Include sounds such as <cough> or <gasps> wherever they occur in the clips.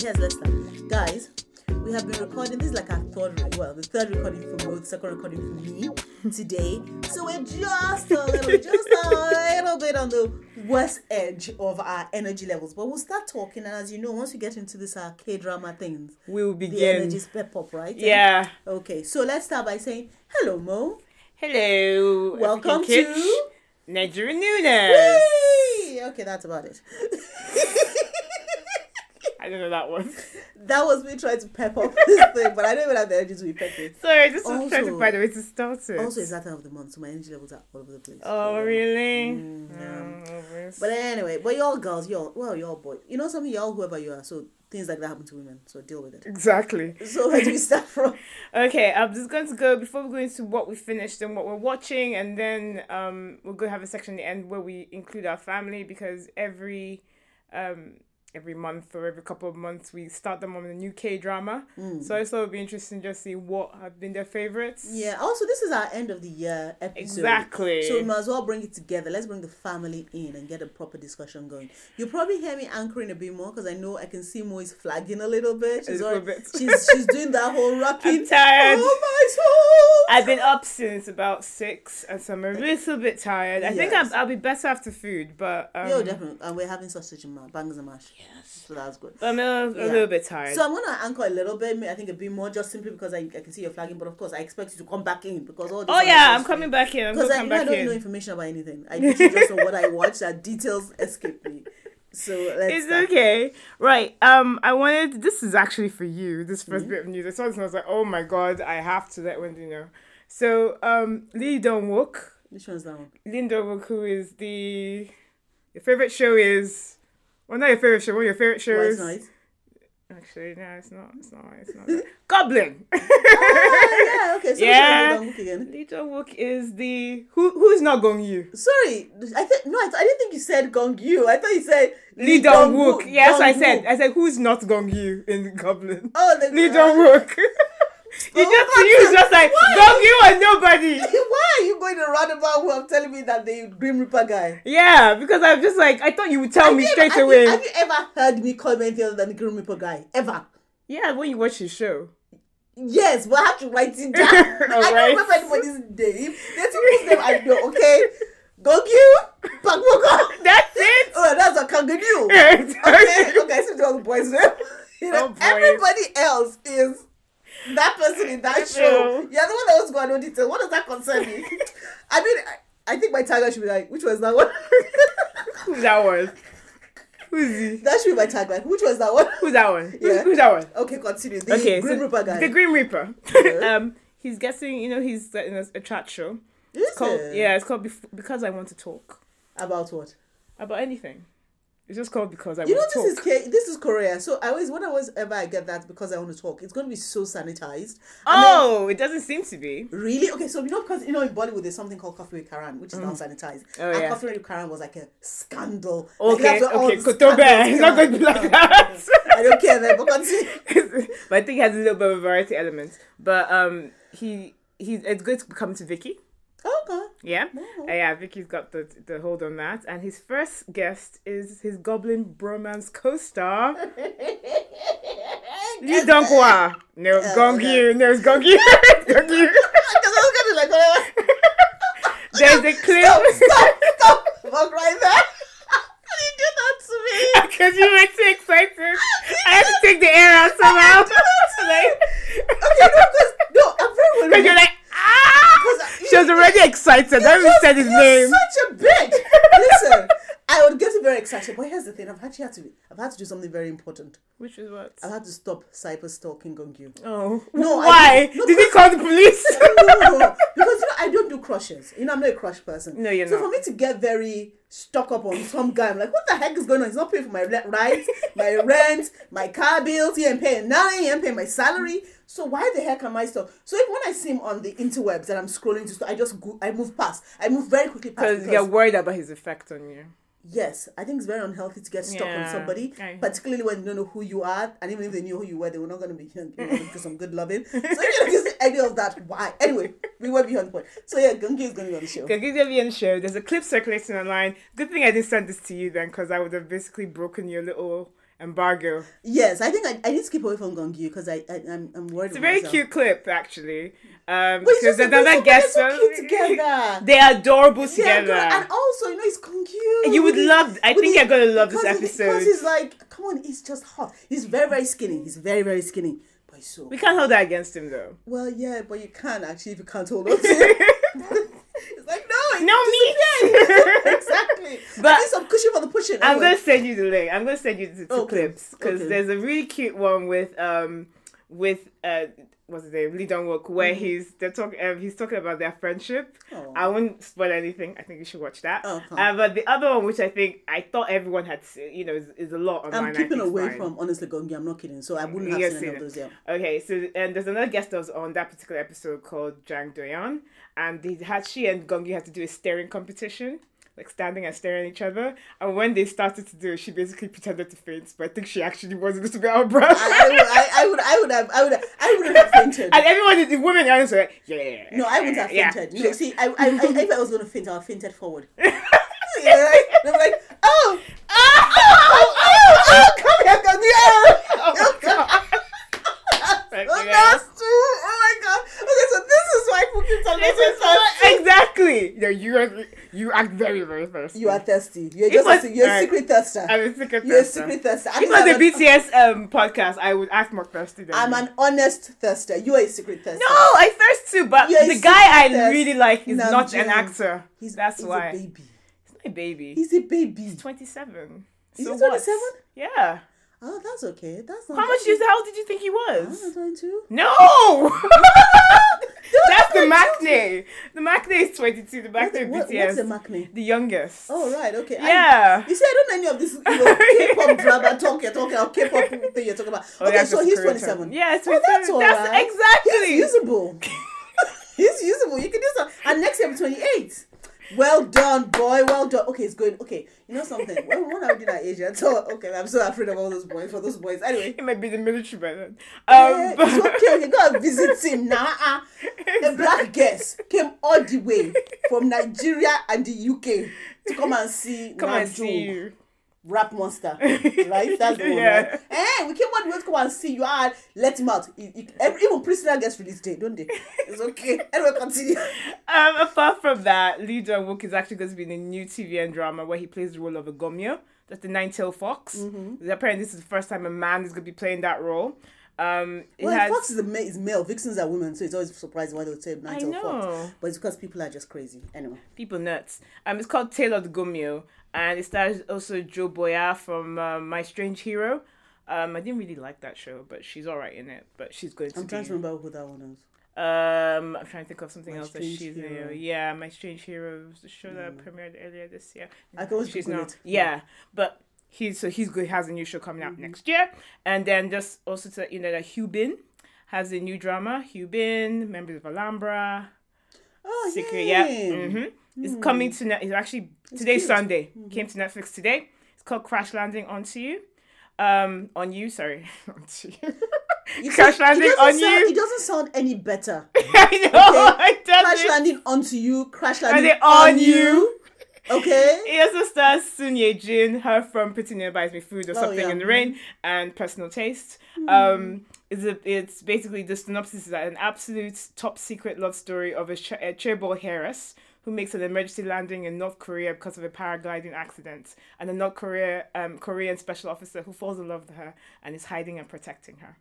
here's let's start. Guys, we have been recording. This is like our third, well, the third recording for both, second recording for me today. So we're just a little, just a little bit on the worst edge of our energy levels. But we'll start talking, and as you know, once we get into this uh, K drama things, We'll begin. the energies pep up, right? Yeah. Okay, so let's start by saying hello, Mo. Hello. Welcome to. Nigerian Noonas. Yay! Okay, that's about it. <laughs> I don't know that one. <laughs> that was me trying to pep up this <laughs> thing, but I don't even have the energy to be peppy. Sorry, just was trying to find a way to start it. Also, it's that time of the month, so my energy levels are all over the place. oh, So, really? Mm, yeah. Oh. But anyway, but y'all girls, y'all, well, y'all boy, you know something, y'all whoever you are, so things like that happen to women, so deal with it. exactly. So where do we start <laughs> from? Okay, I'm just going to go before we go into what we finished and what we're watching, and then um, we're going to have a section at the end where we include our family because every um, every month or every couple of months we start them on a new K drama. So I thought it would be interesting just see what have been their favorites. Yeah. Also, this is our end of the year episode. Exactly. So we might as well bring it together. Let's bring the family in and get a proper discussion going. You'll probably hear me anchoring a bit more because I know I can see Mo is flagging a little bit. She's little bit. <laughs> She's she's doing that whole rocking. I'm tired. Oh my soul. I've been up since about six, and so I'm a little bit tired. I think Yes. I'll, I'll be better after food, but um, Yo, definitely. And we're having sausage and ma- bangers and mash. Yes. So that's good. I'm a, a Yeah. little bit tired. So I'm gonna anchor a little bit, I think a bit more, just simply because I, I can see you're flagging. But of course, I expect you to come back in because all. oh yeah, I'm coming back in. Because I, come you know, I don't know in. information about anything. I just know what I watched. That details escape me. So let's. It's start. okay, right? Um, I wanted. This is actually for you. This 1st Mm-hmm. bit of news. I saw this and I was like, oh my god, I have to let Wendy know. So, um, Lee Dong Wook, Which one's that one? Lee Dong Wook, who is the your favorite show is. Well, not your favorite show. One of your favorite shows. Knight. Actually, no, it's not. It's not. It's not. <laughs> Goblin. Ah, <laughs> yeah. Okay. So Yeah. again. Lee Dong Wook is the who. Who's not Gong Yoo? Sorry, I think no. I, th- I didn't think you said Gong Yoo. I thought you said Lee Dong Wook. Wook. Yes, Dong I said. Wook. I said who's not Gong Yoo in Goblin. Oh, the <laughs> Lee Wook. <laughs> you Oh, just you the- just like Yu and nobody. <laughs> Why are you going around about who I'm telling me that the Grim Reaper guy? Yeah, because I'm just like I thought you would tell Have me you straight ever, away. Have you, have you ever heard me call him anything other than the Grim Reaper guy? Ever? yeah, when you watch his show. Yes, but I have to write it <laughs> down. I don't remember anybody's name. There's people's name I know, okay? Gogyu, Pakmoka. That's it. Oh, that's a Kangadu. Okay, okay, so those boys' name. You oh, know, Oh, everybody else is that person in that show. You're the one that was going know detail. What does that concern me? <laughs> I mean, I, I think my tagline should be like, which was that one? <laughs> Who's that one? Who's he? that should be my tagline. Which was that one? <laughs> Who's that one? Yeah. who's that one? Okay, continue. The okay, Grim so Reaper guy. the Grim Reaper. Yeah. um, he's guessing. You know, he's in a, a chat show. Is It's called it? yeah, it's called Bef- because I want to talk About what? about anything. It's just called because I You know to this talk. is K- this is Korea, so I always when I was ever I get that because I want to talk, it's going to be so sanitized. Oh, it doesn't seem to be. really? Okay, so you know because you know in Bollywood there's something called coffee with Karan, which is now sanitized. Oh, and yeah. coffee with Karan was like a scandal. Like, Okay, that's okay, Kotobe. It's not going to be like that. <laughs> I don't care then, but continue. <laughs> but I think it has a little bit of a variety element. But um, he he's it's good to come to Viki. Okay. Yeah, Oh. Uh, yeah. Viki's got the the hold on that, and his first guest is his Goblin bromance co-star <laughs> Lee Dong-hwa. No, Yeah, Gong. Yu. No, it's Gong Yoo. <laughs> <laughs> Gong Yoo. Because I was gonna be like, whatever. There's a clip. Stop, stop, stop. Fuck right there. How did you do that to me? Because you were too excited. I had to take the air out somehow. like, Okay, no, because no, I'm very well. because you're like, ah! She was already excited. That even said his name. Such a bitch. Listen, <laughs> I would get very excited, but here's the thing: I've actually had to, I've had to do something very important. Which is what? I've had to stop cyber stalking Gong Yoo. Oh. No, Why? no, Did he call the police? <laughs> no, because you know I don't do crushes. You know I'm not a crush person. No, you're so not. for me to get very stuck up on some guy, I'm like, what the heck is going on? He's not paying for my rides, my <laughs> rent, my car bills. He ain't paying nothing. He ain't paying my salary. So why the heck am I still? So if when I see him on the interwebs and I'm scrolling to, I just go, I move past. I move very quickly past Because you're worried about his effect on you. Yes, I think it's very unhealthy to get stuck on somebody, particularly when you don't know who you are, and even if they knew who you were, they were not going to be know, <laughs> do some good loving. So you know, the idea of that. Why? Anyway, we went beyond the point. So yeah, Gungi is going to be on the show. Because he's gonna be on the show. There's a clip circulating online. Good thing I didn't send this to you then, because I would have basically broken your little embargo. Yes, I think I, I need to keep away from Gong Yoo because I, I I'm I'm worried. It's a very cute clip, actually. Um, it's because another guest, so cute together. <laughs> they're adorable together. and also you know he's Gong Yoo. you would love. I think you're gonna love this episode. Because he's like, come on, he's just hot. He's very very skinny. He's very very skinny, but he's so. we can't hold that against him though. Well, yeah, but you can actually if you can't hold on to <laughs> <laughs> it's like no, he me. disappeared. <laughs> exactly. But- I some cushion for the pushing. I'm Anyway. gonna send you the link. I'm gonna send you the two Okay, clips because okay. there's a really cute one with um with uh what's his name Lee Dong Wook where Mm-hmm. he's they're talking um, he's talking about their friendship. Oh. I won't spoil anything. I think you should watch that. Okay. Uh, but the other one, which I think I thought everyone had, se- you know, is, is a lot online. I'm keeping away fine. from honestly Gong Yoo. I'm not kidding. So I wouldn't have seen any of those. Yeah. Okay, so and there's another guest that was on that particular episode called Jang Do-yeon, and they had she and Gongi had to do a staring competition, like standing and staring at each other. And when they started to do it, she basically pretended to faint, but I think she actually was a little bit out of breath. I, I, would, I, I would, I would have, I would, I have fainted. and everyone, the women, others like, yeah, yeah, yeah. No, I wouldn't have yeah. fainted. No, see, I, I, I, if I was going to faint, I would have fainted forward. yeah, right? And I'm like, oh, oh, oh, oh, oh, come here, come here. Oh, God. Like, Oh, yeah. that's true. Oh my god. Okay, so this is why cooking time This is so- exactly. No, you are you act very very thirsty. You are thirsty. You're just was- a, you're a secret thirster. I'm a secret You're a secret thirster. If it was a BTS um podcast, I would act more thirsty than I'm you. an honest thirster. You are a secret thirster. No, I thirst too, but You're the guy I really like is Nam not an actor. He's, That's he's why. a baby. He's not a baby. He's a baby. 27. Is so he 27? Yeah. Oh, that's okay. That's not. How much? You, how did you think he was? 22. No. <laughs> That's the maknae. The maknae is 22. The maknae what, BTS. what's the maknae? The youngest. Oh, right. Okay. I- Yeah. you see, I don't know any of this you know, <laughs> K-pop drama talk you're talking about, K-pop thing you're talking about. Oh, okay, so he's 27. term. Yeah, it's Oh, that's 27. all That's right. exactly. He's usable. <laughs> he's usable. You can do something. And next year, 28. Well done, boy. Well done. Okay, it's going. Okay, you know something? When, when I did that Asia, so okay, I'm so afraid of all those boys. For those boys, anyway. He might be the military by then. Eh, Um, it's okay. okay, Go and visit him now. Uh, a black guest came all the way from <laughs> Nigeria and the UK to come and see come and see you. Rap monster, <laughs> right? That's the one, Yeah. right? Eh, we came the way to come and see you and let him out. He- he- every- even prisoner gets released day, don't they? It's okay. <laughs> Anyway, continue. Um, apart from that, Lee Dong Wook is actually going to be in a new TVN drama where he plays the role of a gumiho. That's the nine-tailed fox. Mm-hmm. Apparently, this is the first time a man is going to be playing that role. Um, Well, has, Fox is, a is male, vixens are women, so it's always surprising why they would say tail fox. But it's because people are just crazy. Anyway. people nuts. Um, it's called Tale of the Gumiho, and it stars also Jo Bo-ah from um, My Strange Hero. Um, I didn't really like that show, but she's alright in it. But she's going I'm be. trying to remember who that one is. Um, I'm trying to think of something My else that she's Hero. in. Yeah, My Strange Hero was the show that premiered earlier this year. I can always she's not. it. Yeah, but he's so he's good. Has a new show coming Mm-hmm. out next year, and then just also to let you know that Hyun Bin has a new drama. Hyun Bin, Memories of Alhambra, Oh, Secret. yeah. Yeah, hmm it's coming to net. It's actually today's cute. Mm-hmm. Sunday. Came to Netflix today. It's called Crash Landing onto you. Um, on you. Sorry, <laughs> onto you. You <laughs> Crash landing on sound, you. It doesn't sound any better. <laughs> I know. It Crash landing onto you, crash landing they on you? Okay? <laughs> It also stars Son Ye Jin, her from Pretty Noona Buys Me Food or Oh, Something yeah. in the Rain, and Personal Taste. Um, it's, a, it's basically the synopsis is that an absolute top secret love story of a, ch- a heiress who makes an emergency landing in North Korea because of a paragliding accident, and a North Korea um, Korean special officer who falls in love with her and is hiding and protecting her.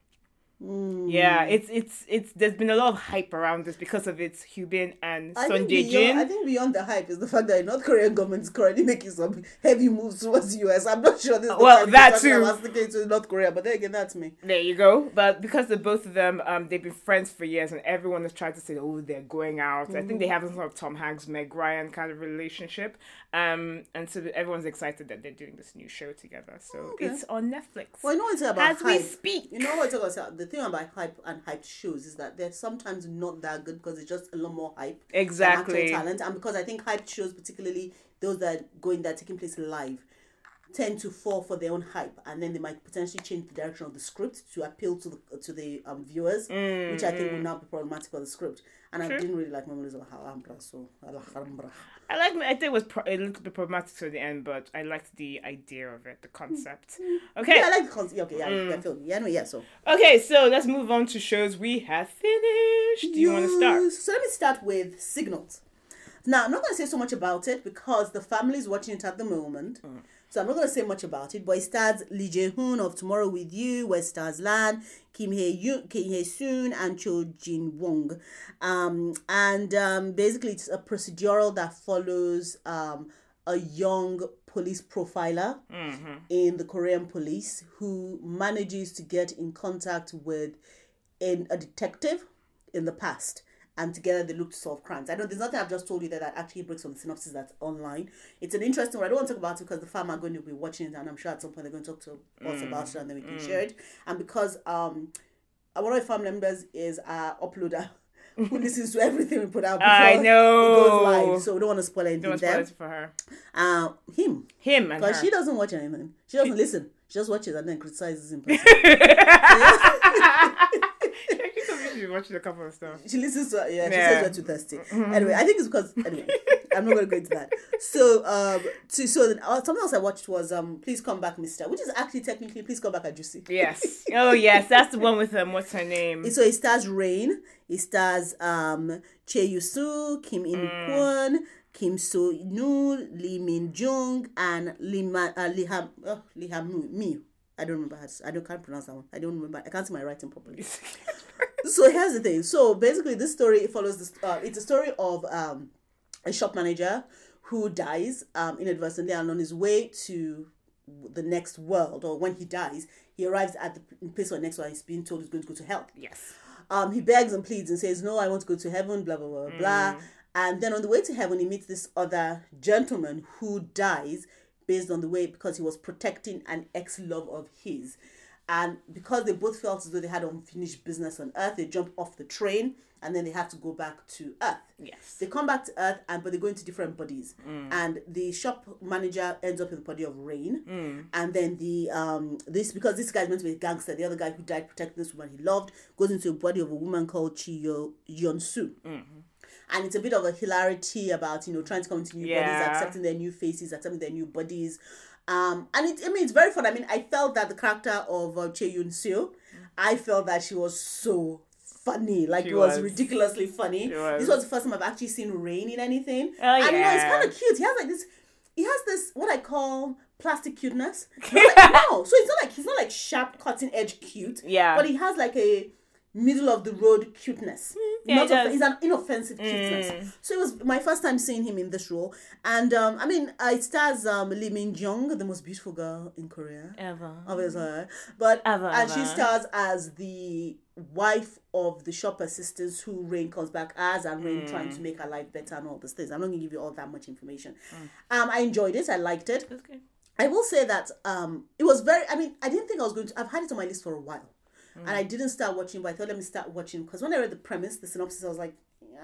Yeah, it's it's it's. There's been a lot of hype around this because of its Hyun Bin and I Jae beyond, I think beyond the hype is the fact that the North Korean government is currently <laughs> making some heavy moves towards the US. I'm not sure this is the Well, that too. about sticking to North Korea, but then again, that's me. There you go. But because of both of them, um, they've been friends for years, and everyone has tried to say, "Oh, they're going out." I think they have some sort of Tom Hanks, Meg Ryan kind of relationship, um, and so everyone's excited that they're doing this new show together. So Okay. it's on Netflix Well, you know what's about as we speak. You know what's about the thing about hype and hyped shows is that they're sometimes not that good because it's just a lot more hype than Exactly. talent, and because I think hyped shows, particularly those that are going that are taking place live, tend to fall for their own hype, and then they might potentially change the direction of the script to appeal to the to the um, viewers, which I think would now be problematic for the script. And I didn't really like Memories of Alhambra, so Alhambra. I like. I think it was pro- a bit problematic to the end, but I liked the idea of it, the concept. Mm. Okay. Yeah, I like the concept. Okay, yeah, I mm. feel. Yeah, anyway, yeah. So Okay, so let's move on to shows we have finished. Do you want to start? So let me start with Signals. Now, I'm not going to say so much about it because the family is watching it at the moment. Mm. So I'm not going to say much about it. But it stars Lee Jae Hoon of Tomorrow with You, where stars Land, Kim Hae Yoon, Kim Hae Soon, and Cho Jin Woong. Um, and um, basically, it's a procedural that follows um, a young police profiler in the Korean police who manages to get in contact with in a detective in the past and together they look to solve crimes. I know there's nothing I've just told you there that actually breaks from the synopsis that's online. It's an interesting one. I don't want to talk about it because the fam are going to be watching it and I'm sure at some point they're going to talk to us about it and then we can share it. And because um one of my family members is our uploader <laughs> who listens to everything we put out before I it know. goes live. So we don't want to spoil anything Don't there. spoil it for her. Uh, him. Him Because she doesn't watch anything. She doesn't listen. She just watches and then criticizes in <laughs> <laughs> She told me watching a couple of stuff. she listens to yeah, she Yeah. says we're too thirsty. Anyway, I think it's because anyway, I'm not gonna go into that. So um to so then uh, something else I watched was um Please Come Back Mister, which is actually technically Please Come Back Ajusi. Yes. Oh yes, that's the one with um. What's her name? So it stars Rain, it stars um Che Yusu, Kim In Mm. Kwon, Kim So Nu, Lee Min Jung, and Lee Ma, uh, Lee Ham oh, Lee Ham Mi. I don't remember. how to- I don't can't pronounce that one. I don't remember. I can't see my writing properly. <laughs> so here's the thing. So basically, this story follows this. Uh, it's a story of um, a shop manager who dies um, inadvertently, and on his way to the next world, or when he dies, he arrives at the place where next one he's being told he's going to go to hell. yes. Um, he begs and pleads and says, "No, I want to go to heaven." Blah blah blah blah. Mm. And then on the way to heaven, he meets this other gentleman who dies based on the way because he was protecting an ex love of his. And because they both felt as though they had unfinished business on Earth, they jump off the train and then they have to go back to Earth. Yes. They come back to Earth, and but they go into different bodies. Mm. And the shop manager ends up in the body of Rain, mm. and then the um this because this guy's meant to be a gangster. The other guy who died protecting this woman he loved goes into the body of a woman called Chi Yo Yeon Soo. And it's a bit of a hilarity about you know trying to come into new bodies, accepting their new faces, accepting their new bodies. Um, and it, I mean, it's very fun. I mean, I felt that the character of uh, Che Yun Seo, I felt that she was so funny. Like She it was, was. ridiculously funny. Was. This was the first time I've actually seen Rain in anything. Oh, and you know, it's kind of cute. He has like this. He has this what I call plastic cuteness. <laughs> Like- no, so it's not like he's not like sharp, cutting edge cute. Yeah. But he has like a middle of the road cuteness. yeah, Not he off- does. he's an inoffensive cuteness. So it was my first time seeing him in this role, and um, I mean, uh, it stars um, Lee Min Jung, the most beautiful girl in Korea. Ever. Obviously, but Ever, and she stars as the wife of the shop assistants who Rain comes back as, and Rain trying Mm. to make her life better and all these things. I'm not gonna give you all that much information. Um, I enjoyed it. I liked it. Good. I will say that um, it was very. I mean, I didn't think I was going to. I've had it on my list for a while, and I didn't start watching. But I thought let me start watching because when I read the premise, the synopsis, I was like,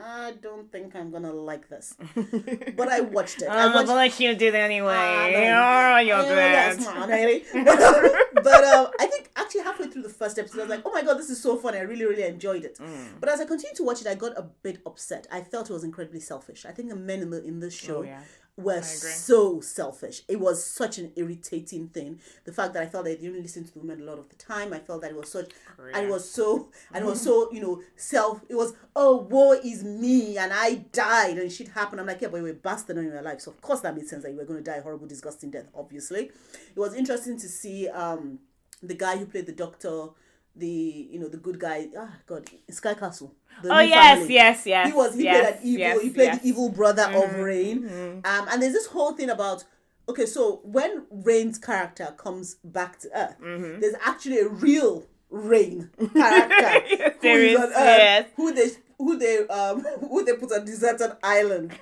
I don't think I'm gonna like this. <laughs> but I watched it. I Oh, watched. but like you do did anyway. Ah, oh, you're Oh, man, really. But, um, but um, I think actually halfway through the first episode, I was like, oh my god, this is so fun. I really, really enjoyed it. Mm. But as I continued to watch it, I got a bit upset. I felt it was incredibly selfish. I think the men in the in this show Oh, yeah. Were so selfish. It was such an irritating thing. The fact that I felt that they didn't listen to the women a lot of the time. I felt that it was such and it was so and it was so, <laughs> you know, self it was, oh woe is me and I died and shit happened. I'm like, yeah, but you were a bastard in your life. So of course that made sense that you were gonna die a horrible, disgusting death, obviously. It was interesting to see um the guy who played the doctor, the you know, the good guy, ah god, Sky Castle. Oh yes, family. yes, yes. He was he yes, played an evil yes, he played yes. the evil brother of Rain. Um and there's this whole thing about okay, so when Rain's character comes back to Earth, Mm-hmm. there's actually a real Rain character <laughs> who There is is, on Earth, yes. who they who they um <laughs> who they put on deserted island.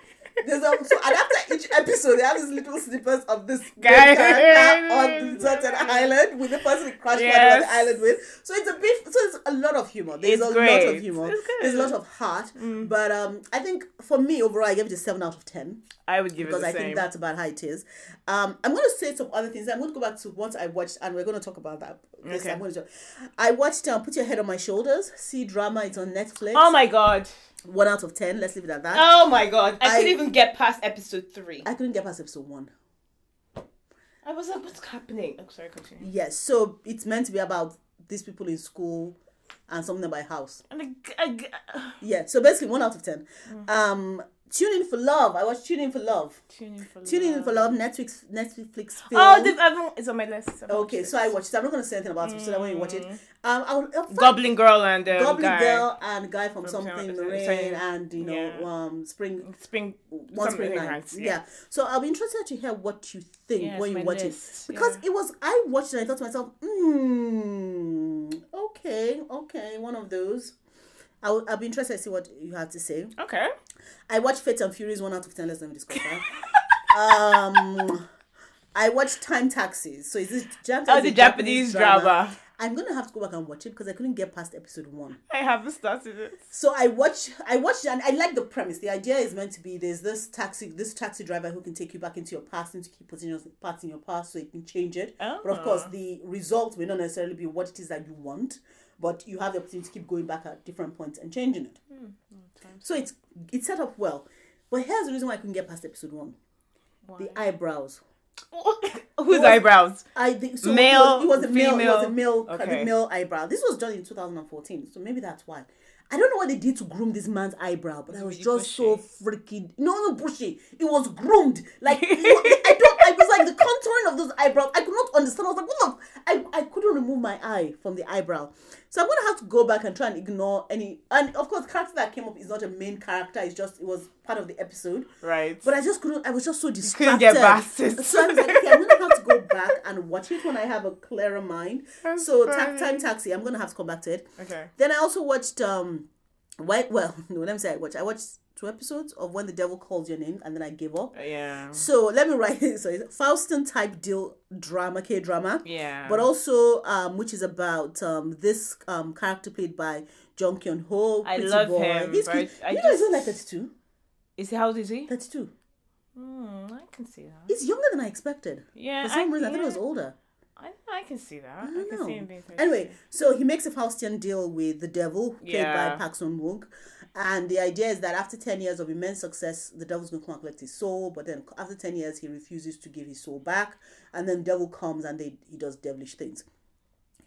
There's a, so and after each episode, they have these little snippets of this <laughs> Guy. character on the certain island with the person he crashed yes. on the island with. So it's a bit. So it's a lot of humor. There's It's a lot of humor. There's a lot of heart. But um, I think for me overall, I gave it a seven out of ten I would give because it the same because I same. think that's about how it is. Um, I'm going to say some other things. I'm going to go back to what I watched, and we're going to talk about that. Okay. I'm going to. I watched um, Put Your Head on My Shoulders. C-drama. It's on Netflix. oh my god. One out of ten. Let's leave it at that. Oh my god. I, I- couldn't even get past episode three. I couldn't get past episode one. I was like, what's happening? Oh, sorry, continue. Yes, so it's meant to be about these people in school and something about house. And I, I, Yeah, so basically one out of ten. Mm. Um, Tune in for love. I watched Tune in for love. tune in for Tune in love. for love. Netflix Netflix film. Oh, this one is on my list. Okay, so. I watched it. I'm not gonna say anything about it, so that when you watch it. Um, I'll, I'll Goblin Girl and um, Goblin guy. Girl and guy from, From something some- Marine and you know yeah. um Spring Spring. one spring night. Nights, Yeah. So I'll be interested to hear what you think Yeah, when you watch list, it because yeah. it was I watched it. and I thought to myself, hmm, okay, okay, one of those. I'll, I'll be interested to see what you have to say. Okay. I watched Fate and Furies one out of ten. Let's not discuss that. <laughs> um, I watched Time Taxis. So is this Jap- Oh, is the a Japanese drama. I'm gonna have to go back and watch it because I couldn't get past episode one. I haven't started it. So I watch, I watched, and I like the premise. The idea is meant to be there's this taxi, this taxi driver who can take you back into your past and to keep putting your parts in your past so you can change it. But of course, Oh. the result may not necessarily be what it is that you want, but you have the opportunity to keep going back at different points and changing it. Hmm. So it's it's set up well. But here's the reason why I couldn't get past episode one: the eyebrows. <laughs> Whose eyebrows? I think so. Male, it was, it was a male. It was a male. Okay. Male eyebrow. This was done in 2014, so maybe that's why. I don't know what they did to groom this man's eyebrow, but I was really just so freaking no, no bushy. It was groomed. Like <laughs> I don't. Like the contouring of those eyebrows. I could not understand. I was like, what? the- I I couldn't remove my eye from the eyebrow. So I'm gonna have to go back and try and ignore any. And of course, character that came up is not a main character. It's just it was part of the episode. Right. But I just couldn't. I was just so distracted. couldn't get past it. So I was like, okay, I'm gonna have to go back and watch it when I have a clearer mind. That's so ta- time taxi. I'm gonna have to come back to it. okay. Then I also watched um, White. Well, <laughs> no, let me say I watched. I watched two episodes of When the Devil Calls Your Name, and then I gave up. Yeah. So let me write it. <laughs> So it's Faustian type deal drama, K drama. Yeah. But also, um, which is about um this um character played by Jung Kyung Ho. I love boy. him, He's cute. I you know he's just- only like 32. is he? How old is he? 32. Hmm, I can see that. He's younger than I expected. Yeah. For some reason, I thought he was older. I, I can see that. I, I can know. see him being. 32. Anyway, so he makes a Faustian deal with the devil, played Yeah. by Park Sun Wook. And the idea is that after 10 years of immense success, the devil's going to come and collect his soul. But then after 10 years, he refuses to give his soul back. And then devil comes and they, he does devilish things.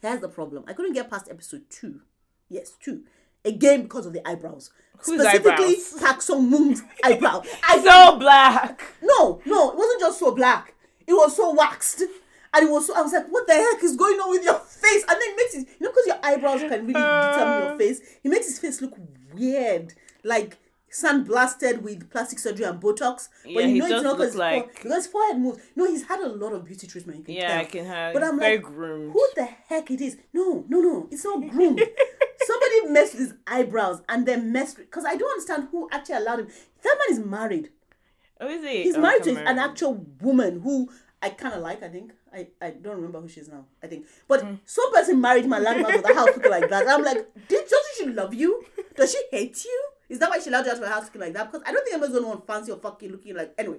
Here's the problem. I couldn't get past episode two. Yes, two. Again, because of the eyebrows. Whose Specifically? Park Sun Wook's <laughs> eyebrow. I So black. no, no, it wasn't just so black. It was so waxed. And it was so, I was like, what the heck is going on with your <laughs> face? And then it makes it, you know, because your eyebrows can really determine your uh. face, he makes his face look weird. Like sandblasted with plastic surgery and Botox. Yeah, he does look 'cause his fore- like- because his forehead moves. No, he's had a lot of beauty treatment. You can Yeah, tell. I can have. But I'm very like, groomed. who the heck it is? No, no, no, it's not groomed. <laughs> Somebody messed with his eyebrows and then messed because I don't understand who actually allowed him. That man is married. Oh, is he? He's oh, married to an actual woman who I kind of like. I think I, I don't remember who she is now. I think, but Mm. some person married my landlord with a house looking like that. And I'm like, <laughs> did doesn't she love you? Does she hate you? Is that why she allowed you out of her house looking like that? Because I don't think anybody's gonna want fancy or fucking looking like. Anyway,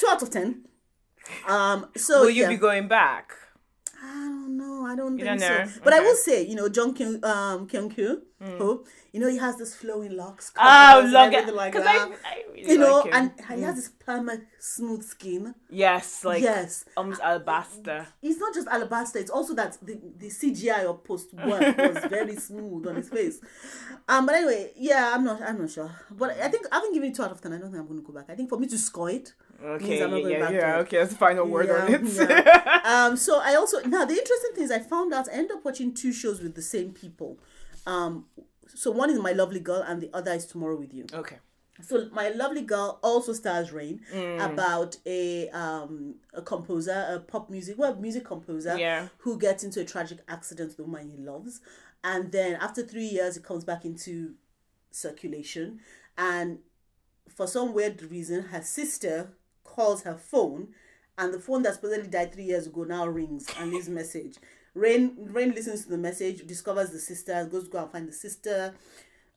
two out of ten. Um. So Will you yeah. be going back? I don't know. I don't You think don't so. But I will say, you know, John Kyung um Kyung Kyu, who you know he has this flowing locks. Oh, look everything like that. I, I really you know, like and he has this plumber smooth skin. yes, like yes, almost alabaster. it's not just alabaster. It's also that the, the CGI or post <laughs> work was very smooth on his face. Um, but anyway, yeah, I'm not, I'm not sure. But I think I haven't given it two out of ten. I don't think I'm going to go back. I think for me to score it, Okay, yeah, yeah, yeah. Okay, that's the final word on it. yeah. <laughs> um, so I also now the interesting thing is I found out I end up watching two shows with the same people. Um, so one is My Lovely Girl and the other is Tomorrow with You. okay. So My Lovely Girl also stars Rain Mm. about a um a composer, a pop music well music composer Yeah. who gets into a tragic accident with the woman he loves, and then after three years it comes back into circulation and for some weird reason, her sister calls her phone, and the phone that supposedly died three years ago now rings and leaves message. Rain Rain listens to the message, discovers the sister, goes to go and find the sister,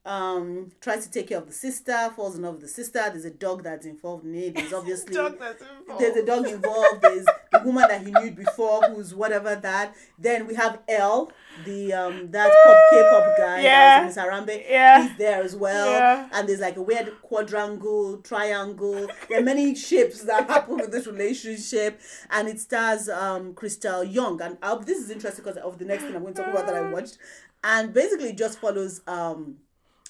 um, tries to take care of the sister, falls in love with the sister. There's a dog that's involved in it. There's <laughs> obviously Dog that's involved. there's a dog involved. There's the woman that he knew before, who's whatever that. Then we have L, the um that pop K-pop guy Yeah. in Sarambe. Yeah. He's there as well. Yeah. And there's like a weird quadrangle, triangle. There are many shapes that happen with this relationship, and it stars um Krystal Young. And uh, this is interesting because of the next thing I'm going to talk about that I watched, and basically it just follows um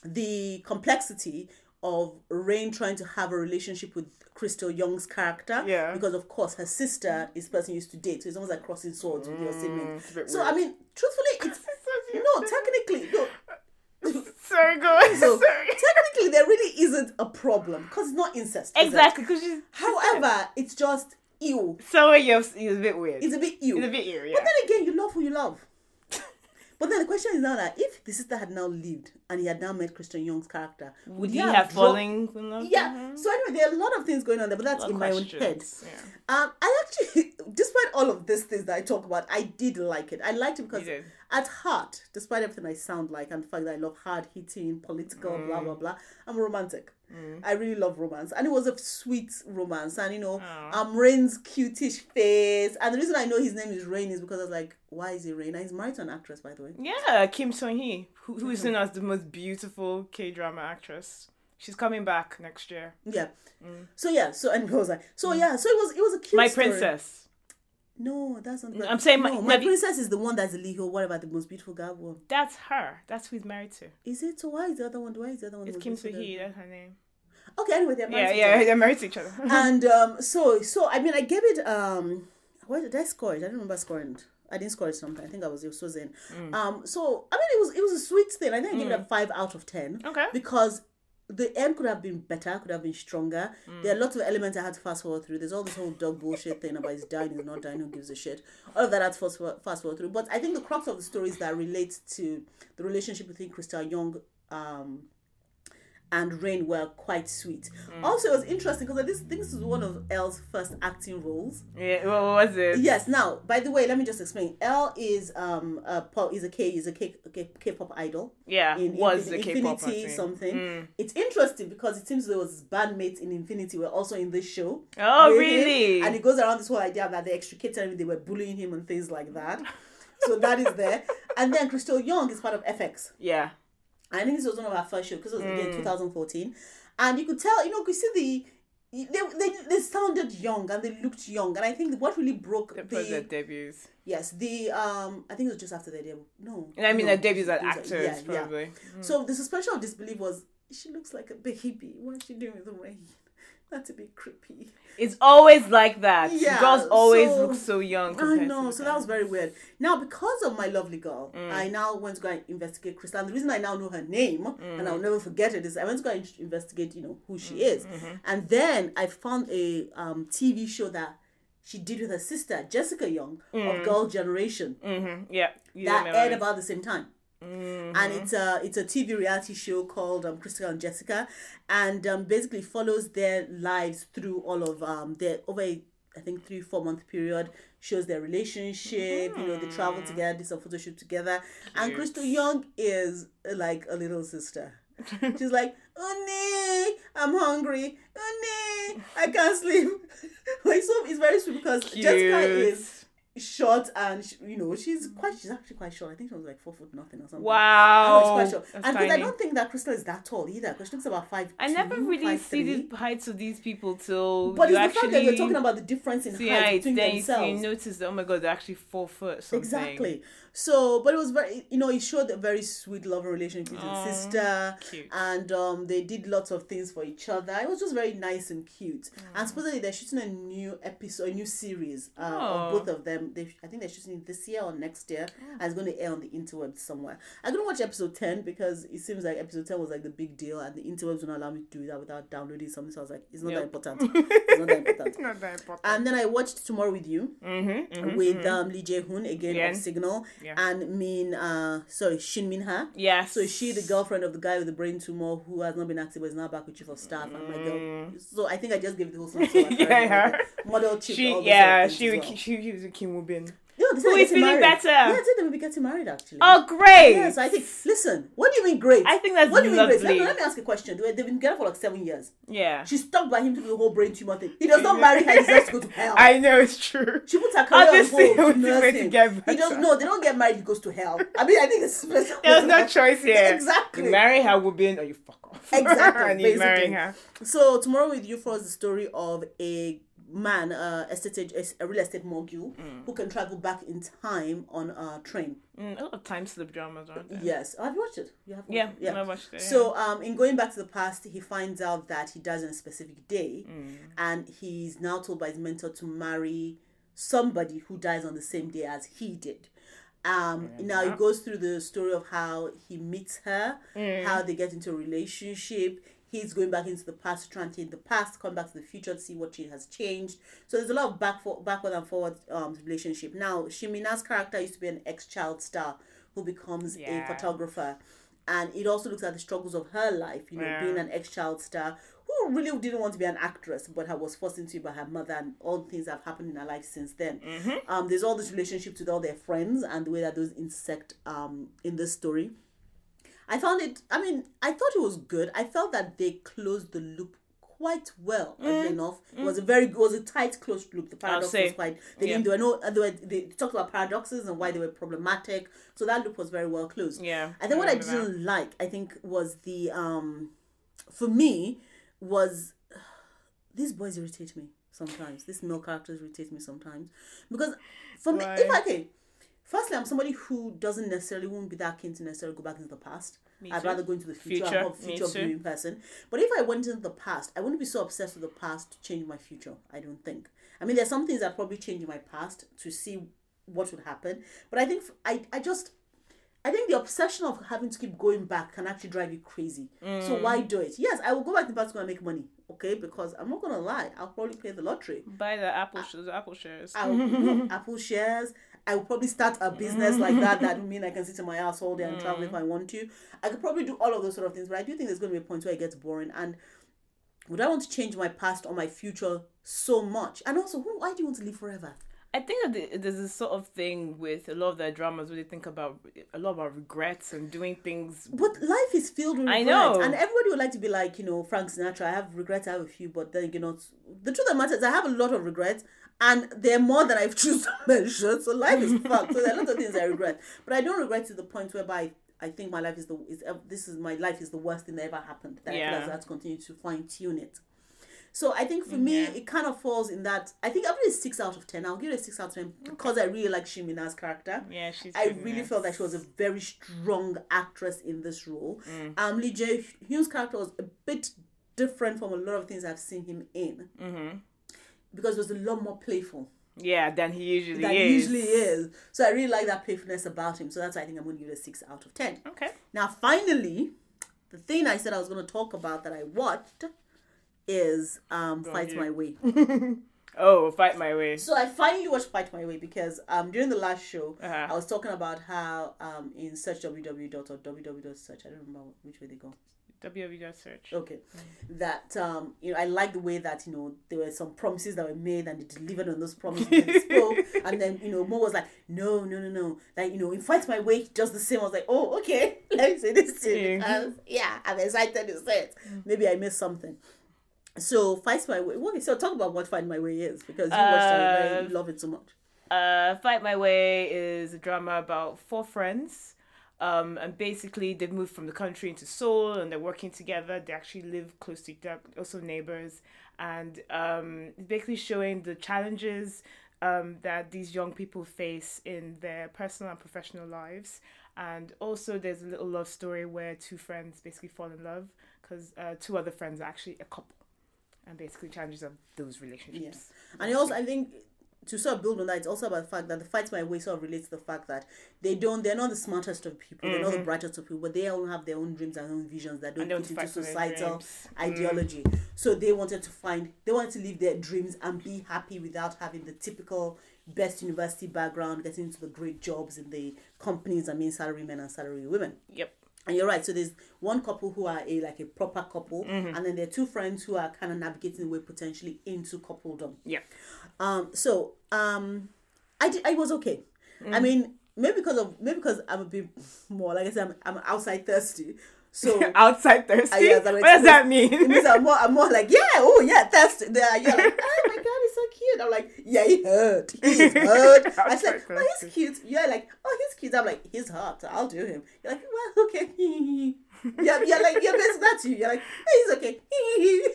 the complexity of Rain trying to have a relationship with Krystal Young's character. Yeah. Because of course her sister is the person you used to date, so it's almost like crossing swords with your sibling. Mm, it's bit So weird. I mean, truthfully, it's <laughs> no technically no. <laughs> Sorry, go on. <laughs> So Sorry. technically, there really isn't a problem because it's not incest. Exactly, because she's However, it's just ew. so you're, you're a bit weird. It's a bit ew. It's a bit eerie. But then again, you love who you love. But then the question is now that if the sister had now lived and he had now met Christian Young's character, would Would he have have falling in love? Yeah. So anyway, there are a lot of things going on there, but that's in my own head. Yeah. Um, I actually, <laughs> despite all of these things that I talk about, I did like it. I liked it because at heart, despite everything I sound like and the fact that I love hard hitting, political, blah Mm. blah blah, I'm a romantic. I really love romance, and it was a sweet romance. And you know, Aw. um, Rain's cutish face, and the reason I know his name is Rain is because I was like, why is he Rain? And he's married to an actress, by the way. Yeah, Kim Sung Hee, who, who is known as the most beautiful K drama actress. She's coming back next year. Yeah. So yeah. So and was I? So yeah. So it was it was a cute. Mm. My story. princess. No, that's not. I'm saying my- no, my you- princess is the one that's illegal. What about the most beautiful girl one. That's her. That's who he's married to. Is it? So why is the other one? Why is the other one? It's Kim Soo-hee. That's her name. Okay. Anyway, they're Yeah, married to each yeah, other. they're married to each other. <laughs> and um, so so I mean, I gave it um, what did I score it? I don't remember scoring it. I didn't score it something. I think I was was. Mm. Um, so I mean, it was it was a sweet thing. I think I gave it a five out of ten. Okay. Because the end could have been better, could have been stronger. Mm. There are lots of elements I had to fast forward through. There's all this whole dog bullshit thing about he's dying, he's not dying, who gives a shit. All of that I had to fast forward, fast forward through. But I think the crux of the story is that relates to the relationship between Krystal Young um, and Rain were quite sweet. Mm. Also, it was interesting because this this is one of L's first acting roles. Yeah, what was it? Yes. Now, by the way, let me just explain. L is um a pop is a K is a K K K-pop idol. Yeah, In was a K-pop Infinite artist. something. Mm. It's interesting because it seems there was bandmates in Infinite were also in this show. Oh, with him, really? And it goes around this whole idea that they extricated him, they were bullying him and things like that. so that is there. <laughs> And then Krystal Young is part of f(x). yeah. I think this was one of our first shows because it was Mm. again 2014, and you could tell, you know, you see the. They, they, they sounded young and they looked young and I think what really broke The, the, the debuts. yes the um I think it was just after their debut no And I mean, no, the debuts as actors, yeah, yeah. probably. so the suspension of disbelief was she looks like a baby what is she doing with the rain that's a bit creepy It's always like that. Yeah, Girls always so- look so young. I know, so that was very weird. Now, because of my lovely girl, Mm. I now went to go and investigate Krystal. And the reason I now know her name, and Mm. I'll never forget it, is I went to go and investigate, you know, who she Mm, is. mm-hmm. And then I found a um, TV show that she did with her sister, Jessica Young, of Girl Generation, Mm-hmm. Yeah. That aired about the same time. Mhm. And it's a it's a TV reality show called um, Krystal and Jessica, and um, basically follows their lives through all of um their over a, I think three four month period. Shows their relationship. You know they travel together, do some photo shoot together. And Krystal Young is uh, like a little sister. <laughs> She's like, oh nee, I'm hungry. Nee, I can't sleep. <laughs> like so, it's very sweet because Jessica is short and you know she's quite she's actually quite short. I think she was like four foot nothing or something. Wow. Short. And because I don't think that Krystal is that tall either, because she looks about five. I never really five, see three. the heights of these people till But you it's the fact that you're talking about the difference in height between then you, themselves. notice that oh my god, they're actually four foot something. Exactly. So, but it was very, you know, it showed a very sweet, loving relationship between Aw, the sister, cute. and um, they did lots of things for each other. It was just very nice and cute. And supposedly they're shooting a new episode, a new series uh, Oh. of both of them they, I think they're shooting it this year or next year, and it's going to air on the interwebs somewhere. I couldn't watch episode ten because it seems like episode ten was like the big deal, and the interwebs won't allow me to do that without downloading something. So I was like, it's not that important. <laughs> it's not that important. It's not that important. And then I watched Tomorrow with You mm-hmm, with um, Lee Jae Hoon again Yeah. of Signal Yeah. and Min uh sorry Shin Min Ha. yes. So she the girlfriend of the guy with the brain tumor who has not been active but is now back with chief of staff and my girl. So I think I just gave the whole story. So I Mm. Yeah, her. yeah. Model chick. She, yeah, she, things was as well. she, she was a Kim Woo Bin. They said Who is feeling married. better? Yeah, I said they will be getting married actually. Oh, great! Yes, I think, listen, what do you mean great? I think that's what do you mean great? Let me, let me ask a question. They- They've been together for like seven years. Yeah. She's stuck by him to do the whole brain tumor thing. He does not marry her, he deserves to go to hell. <laughs> I know it's true. She puts her career Obviously, on hold. it was the way to get He doesn't. No, they don't get married. He goes to hell. I mean, I think it's. <laughs> There's no choice here. Exactly. You marry her Wubin or oh, you fuck off. <laughs> Exactly, and basically. marrying her. So tomorrow with you follows the story of a man, uh, estate a real estate mogul who can travel back in time on a train. Mm, a lot of time slip dramas, aren't there? Yes, have you watched it? You have. Yeah, it? I watched it. yeah. So, um, in going back to the past, he finds out that he dies on a specific day, Mm. and he's now told by his mentor to marry somebody who dies on the same day as he did. Um, now it goes through the story of how he meets her, Mm. how they get into a relationship. He's going back into the past trying to change the past, come back to the future to see what she has changed. So there's a lot of back for, backward and forward um relationship. Now Shin Min Ah's character used to be an ex-child star who becomes Yeah. a photographer and it also looks at the struggles of her life you know Yeah. being an ex-child star who really didn't want to be an actress but her was forced into it by her mother and all the things that have happened in her life since then um there's all these relationships with all their friends and the way that those intersect um in this story i found it i mean i thought it was good. I felt that they closed the loop quite well oddly enough. It was a very it was a tight closed loop. The paradox was quite they yeah. didn't there were no they, were, they talked about paradoxes and why they were problematic. So that loop was very well closed. Yeah, I think what I didn't like, I think, was the um, for me, was <sighs> these boys irritate me sometimes. These male characters irritate me sometimes. Because for me, if? I okay, firstly, I'm somebody who doesn't necessarily won't be that keen to necessarily go back into the past. I'd rather go into the future, Future, I'm a future too. viewing person. But if I went into the past, I wouldn't be so obsessed with the past to change my future. I don't think. I mean, there's some things that probably change in my past to see what would happen. But I think f- I, I just I think the obsession of having to keep going back can actually drive you crazy. So Mm. why do it? Yes, I will go back to the past and make money. Okay, because I'm not gonna lie, I'll probably play the lottery. Buy the Apple sh- the Apple shares. I'll <laughs> Apple shares. I would probably start a business like that. That would mean I can sit in my house all day and travel Mm. if I want to. I could probably do all of those sort of things, but I do think there's going to be a point where it gets boring. And would I want to change my past or my future so much? And also, who? Why do you want to live forever? I think that there's this sort of thing with a lot of their dramas where they think about a lot about regrets and doing things. But life is filled with I regrets. know. And everybody would like to be like, you know, Frank Sinatra. I have regrets, I have a few, but then, you know, the truth of the matter is I have a lot of regrets and they're more than I've <laughs> choose to mention. So life is fucked. So there are a lot of things I regret. But I don't regret to the point whereby I think my life is the is this is my life is the worst thing that ever happened. That I Yeah. feel as I have to continue to fine tune it. So I think for me, it kind of falls in that. I think I'll give it a six out of ten. I'll give it a six out of ten because I really like Shin Min Ah's character. Yeah, she's. I really it. felt that she was a very strong actress in this role. Mm. Um, Lee Jae Hyun's character was a bit different from a lot of things I've seen him in Mm-hmm. because it was a lot more playful Yeah, than he usually than is. he usually is. So I really like that playfulness about him. So that's why I think I'm going to give it a six out of ten. Okay. Now, finally, the thing I said I was going to talk about that I watched is um, Fight. My Way. <laughs> Oh, fight my way. So I finally watched Fight My Way because um during the last show Uh-huh. I was talking about how um in search www dot or www dot search I don't remember which way they go. www search. Okay, that um you know I like the way that you know there were some promises that were made and they delivered on those promises they <laughs> spoke and then you know Mo was like no no no no like you know in Fight My Way just the same. I was like oh okay <laughs> let me say this thing Yeah. because yeah I'm excited to say it. Maybe I missed something. So Fight My Way. So talk about what Fight My Way is because you watched it, and Uh, you love it so much. Uh, Fight My Way is a drama about four friends. Um, and basically, they've moved from the country into Seoul and they're working together. They actually live close to each other, also neighbors. And um, basically showing the challenges um, that these young people face in their personal and professional lives. And also, there's a little love story where two friends basically fall in love because uh, two other friends are actually a couple. And basically, challenges of those relationships. And it also, I think, to sort of build on that, it's also about the fact that the fights my way sort of relates to the fact that they don't, they're not the smartest of people, they're not the brightest of people, but they all have their own dreams and own visions that don't Mm-hmm. And fit into fight for their societal. Mm. ideology. So they wanted to find, they wanted to live their dreams and be happy without having the typical best university background, getting into the great jobs in the companies. I mean, salary men and salary women. Yep. And you're right. So there's one couple who are a like a proper couple, Mm-hmm. and then there are two friends who are kind of navigating the way potentially into coupledom. yeah Um. So um, I did. I was okay. I Mm. mean, maybe because of maybe because I'm a bit <laughs> more like I said, I'm, I'm outside thirsty. So <laughs> Outside thirsty. Ah, yes, what does that it mean? means I'm more, I'm more like, yeah, oh yeah, thirsty. There, you're like, <laughs> oh my god, cute. I'm like, yeah, he hurt. He's <laughs> hurt. I said, oh, he's cute. You're like, oh, he's cute. I'm like, he's hot. I'll do him. You're like, well, okay. <laughs> yeah, you're like, you're basically that's you. You're like, he's okay. <laughs>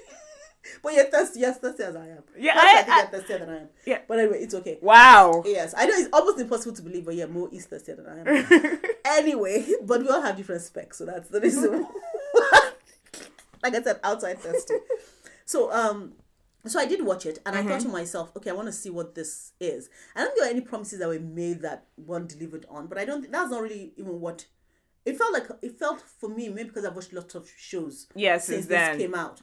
but you're thirsty. You're thirsty as I am. Yeah, That's I- I think I- you're thirstier than I am. Yeah. But anyway, it's okay. wow. Yes, I know it's almost impossible to believe, but yeah, Mo is thirstier than I am. anyway, but we all have different specs, so that's the reason. like I said, outside thirsty. So um, so I did watch it, and I thought to myself, okay, I want to see what this is. I don't think there were any promises that were made that weren't delivered on, but I don't. think That's not really even what. It felt like it felt for me, maybe because I've watched lots of shows Yeah, since since this came out.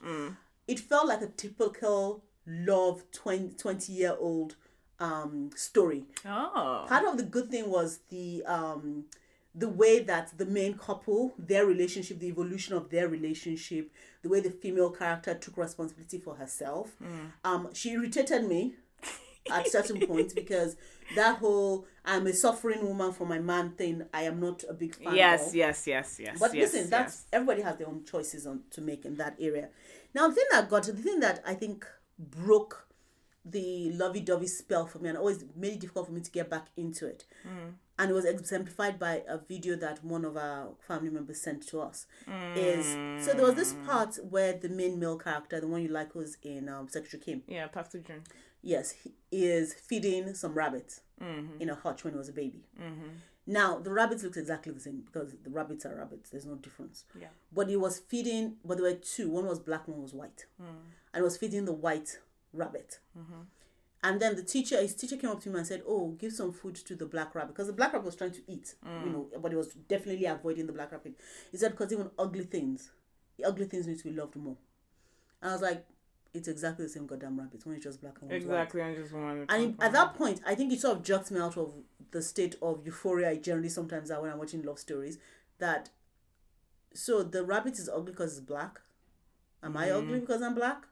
It felt like a typical love 20, 20 year old um story Oh. part of the good thing was the um the way that the main couple their relationship the evolution of their relationship the way the female character took responsibility for herself um she irritated me at certain points <laughs> because that whole i'm a suffering woman for my man thing i am not a big fan Yes, of. yes, yes, yes. But yes, listen, that's yes. everybody has their own choices on to make in that area. Now, the thing that got the thing that I think broke the lovey-dovey spell for me and always made it difficult for me to get back into it, and it was exemplified by a video that one of our family members sent to us. Is so there was this mm. part where the main male character, the one you like, was in um, Secretary Kim. Yeah, Park Seo-joon. Yes, he is feeding some rabbits mm-hmm. in a hutch when he was a baby. Mm-hmm. Now the rabbits looked exactly the same because the rabbits are rabbits. There's no difference. Yeah. But he was feeding. But there were two. One was black. One was white. Mm. And he was feeding the white rabbit. Mm-hmm. And then the teacher, his teacher came up to him and said, "Oh, give some food to the black rabbit because the black rabbit was trying to eat, you know, but he was definitely avoiding the black rabbit." He said, "Because even ugly things, ugly things need to be loved more." And I was like, "It's exactly the same goddamn rabbit. One is just black and white." Exactly. I just wanted. to And at that point, I think it sort of jerks me out of the state of euphoria I generally sometimes are when I'm watching love stories. That so the rabbit is ugly because it's black. Am I ugly mm. because I'm black?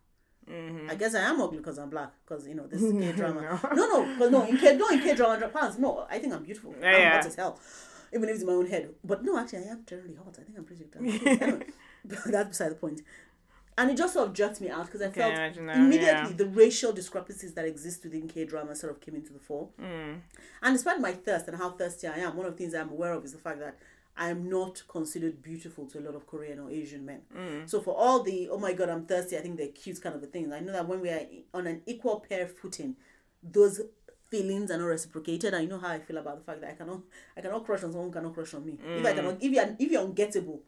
Mm-hmm. I guess I am ugly because I'm black because you know this is <laughs> K drama. no, no, because no in K no in K drama pants. No, I think I'm beautiful. I'm Yeah. hot as hell, even if it's in my own head. But no, actually, I am generally hot. I think I'm pretty. <laughs> Anyway, <laughs> that's beside the point. And it just sort of jerked me out because I felt that, immediately yeah. the racial discrepancies that exist within K drama sort of came into the fore. Mm. And despite my thirst and how thirsty I am, one of the things I'm aware of is the fact that I am not considered beautiful to a lot of Korean or Asian men. Mm. So for all the oh my god I'm thirsty, I think they're cute kind of a thing. I know that when we are on an equal pair footing, those feelings are not reciprocated. I know how I feel about the fact that I cannot I cannot crush on someone who cannot crush on me. If I cannot if you're if you're ungettable,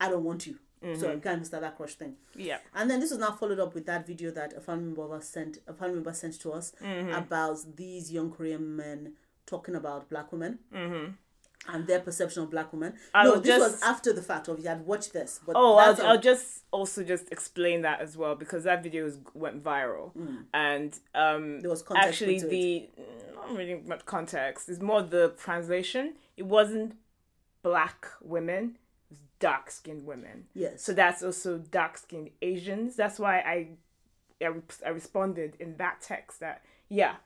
I don't want you. So I can't start that crush thing. Yeah. And then this was now followed up with that video that a family member sent a family member sent to us Mm-hmm. about these young Korean men talking about black women Mm-hmm. And their perception of black women. I no, this was after the fact of you had watched this. But Oh, I'll, I'll just also just explain that as well because that video was, went viral and um There was context actually the not really much context. It's more the translation. It wasn't black women. It was dark skinned women. yes. So that's also dark skinned Asians. That's why I, I, re- I responded in that text that yeah,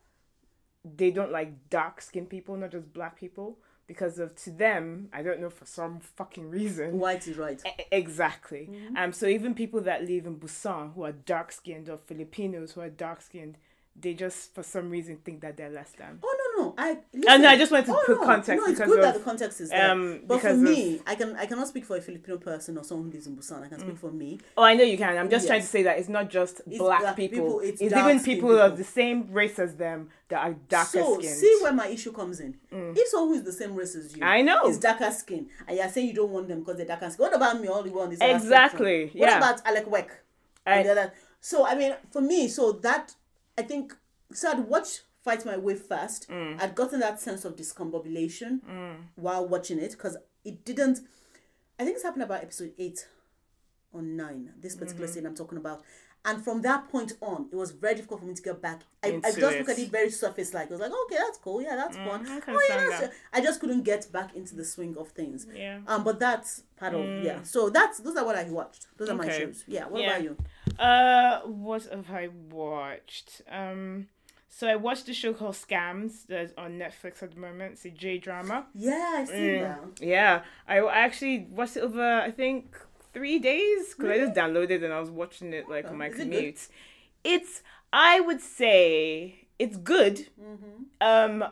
they don't like dark skinned people, not just black people, because of to them, I don't know for some fucking reason. White is right. E- Exactly. Um. So even people that live in Busan who are dark skinned or Filipinos who are dark skinned, they just for some reason think that they're less than. Oh no no I. Uh, no, I just wanted to oh, put no, context No, it's because good that the context is there. um, but for of- me, I can I cannot speak for a Filipino person or someone who lives in Busan. I can speak for me. Oh, I know you can. I'm just trying to say that it's not just It's black, black people. people, It's, it's even dark-skinned people, of people. the same race as them that are darker so skinned. see where my issue comes in. If someone who is the same race as you, I know. is darker skin, and you're saying you don't want them because they're darker skin. What about me? All the one is Exactly, from? What about Alek Wek? I- And the other. So I mean, for me, so that I think so I'd watch fight my way first. Mm. I'd gotten that sense of discombobulation while watching it because it didn't. I think it's happened about episode eight or nine. This Mm-hmm. particular scene I'm talking about. And from that point on, it was very difficult for me to get back. I, I just looked it. at it very surface like. I was like, okay, that's cool. Yeah, that's fun. I oh, yeah, that's that. I just couldn't get back into the swing of things. Yeah. Um, but that's part of yeah. So that's those are what I watched. Those are my Mm. Shows. Yeah. What Yeah. about you? Uh, what have I watched? Um, so I watched a show called Scams that's on Netflix at the moment. It's a J drama. Yeah, I've seen that. Yeah, I I actually watched it over I think three days because I just downloaded and I was watching it like on my Is it commute. It's I would say it's good. Mm-hmm. Um,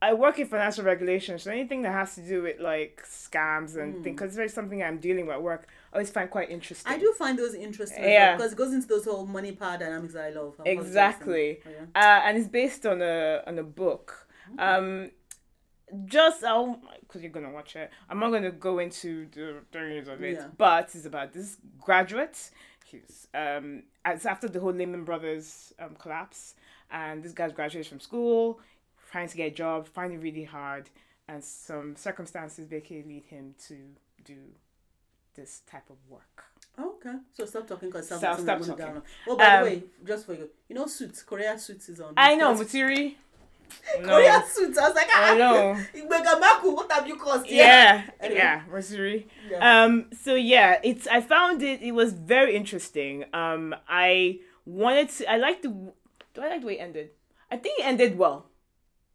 I work in financial regulation, so anything that has to do with like scams and things, because it's very something I'm dealing with at work, I always find quite interesting. Mm. I do find those interesting. Yeah. Because it goes into those whole money power dynamics that I love. Exactly. interested. Oh, uh, and it's based on a on a book. Um, just I'll because you're gonna watch it. I'm not gonna go into the things of it, Yeah. but it's about this graduate. He's um, it's after the whole Lehman Brothers um collapse, and this guy's graduates from school, trying to get a job, finding really hard, and some circumstances basically lead him to do this type of work. Oh, okay. So stop talking because Stop- stop, talking. talking. Well, by Um, the way, just for you, you know, Suits, Korea Suits is on. I know, Netflix. No. Korea Suits. I was like, ah, I know. What have you caused? yeah, Anyway. yeah. Yeah. Um, so yeah, it's I found it. It was very interesting. Um, I wanted to. I like the. Do I like the way it ended? I think it ended well.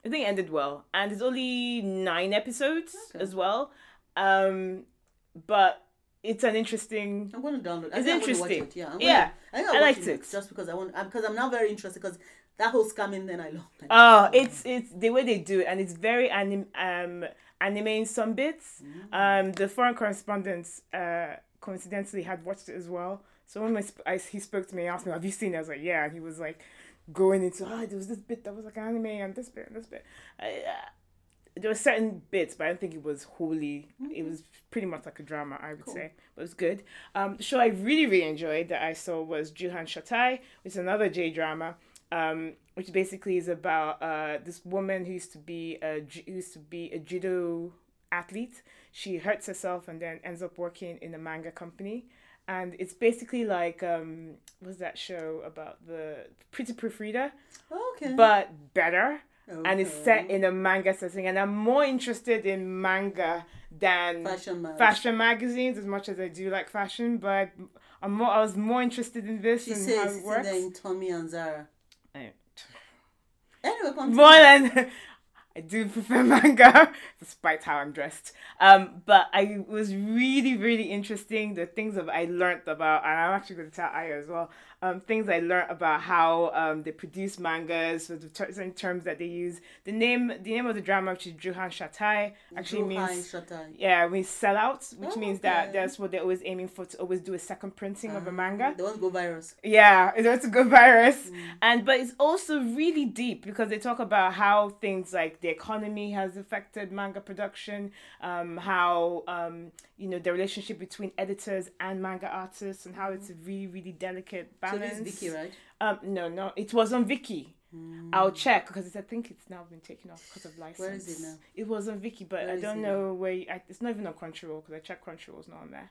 I think it ended well, and it's only nine episodes Okay. as well. Um, but it's an interesting. I'm going to download. It's interesting. it. Yeah. I'm Yeah, Gonna, I, I liked it. just because I want. Because I'm now very interested because that whole scamming then I love. Like, Oh, it's it's the way they do it, and it's very anim um anime in some bits. Um, the foreign correspondents uh coincidentally had watched it as well. So when my sp- I, he spoke to me, he asked me, "Have you seen it?" I was like, "Yeah," and he was like going into, "Ah, there was this bit that was like anime, and this bit, and this bit." I, uh, there were certain bits, but I don't think it was wholly. It was pretty much like a drama, I would Cool. say, but it was good. Um, the show I really really enjoyed that I saw was Juhan Shuttai, which is another J drama. Um, which basically is about uh, this woman who used to be a who used to be a judo athlete. She hurts herself and then ends up working in a manga company. And it's basically like um, what's that show about the Pretty Frida, okay. but better and it's set in a manga setting and i'm more interested in manga than fashion man. fashion magazines as much as i do like fashion but i'm more i was more interested in this She and says how it in works in Tommy and Zara. I- Anyway, continue. more than I do <laughs> prefer manga, despite how I'm dressed. Um, but I was really, really interesting. The things that I learned about, and I'm actually going to tell Aya as well. Um, things I learned about how um they produce mangas, so the certain terms that they use. The name, the name of the drama, which is Juhan Shuttai, actually Juhan means Shuttai. yeah, means sellouts, which Oh, means that that's what they're always aiming for to always do a second printing of a Ah, manga. They want to go virus. Yeah, it's it's a go virus. Mm. And but it's also really deep because they talk about how things like the economy has affected manga production, um, how um, you know, the relationship between editors and manga artists and how it's a really, really delicate Mm. So balance. this Viki, right? Um no, no, it was on Viki. I'll check because I think it's now been taken off because of license. Mm. Where is it now? It was on Viki, but Where I don't know where. You, I, it's not even on Crunchyroll because I checked Crunchyroll was not on there.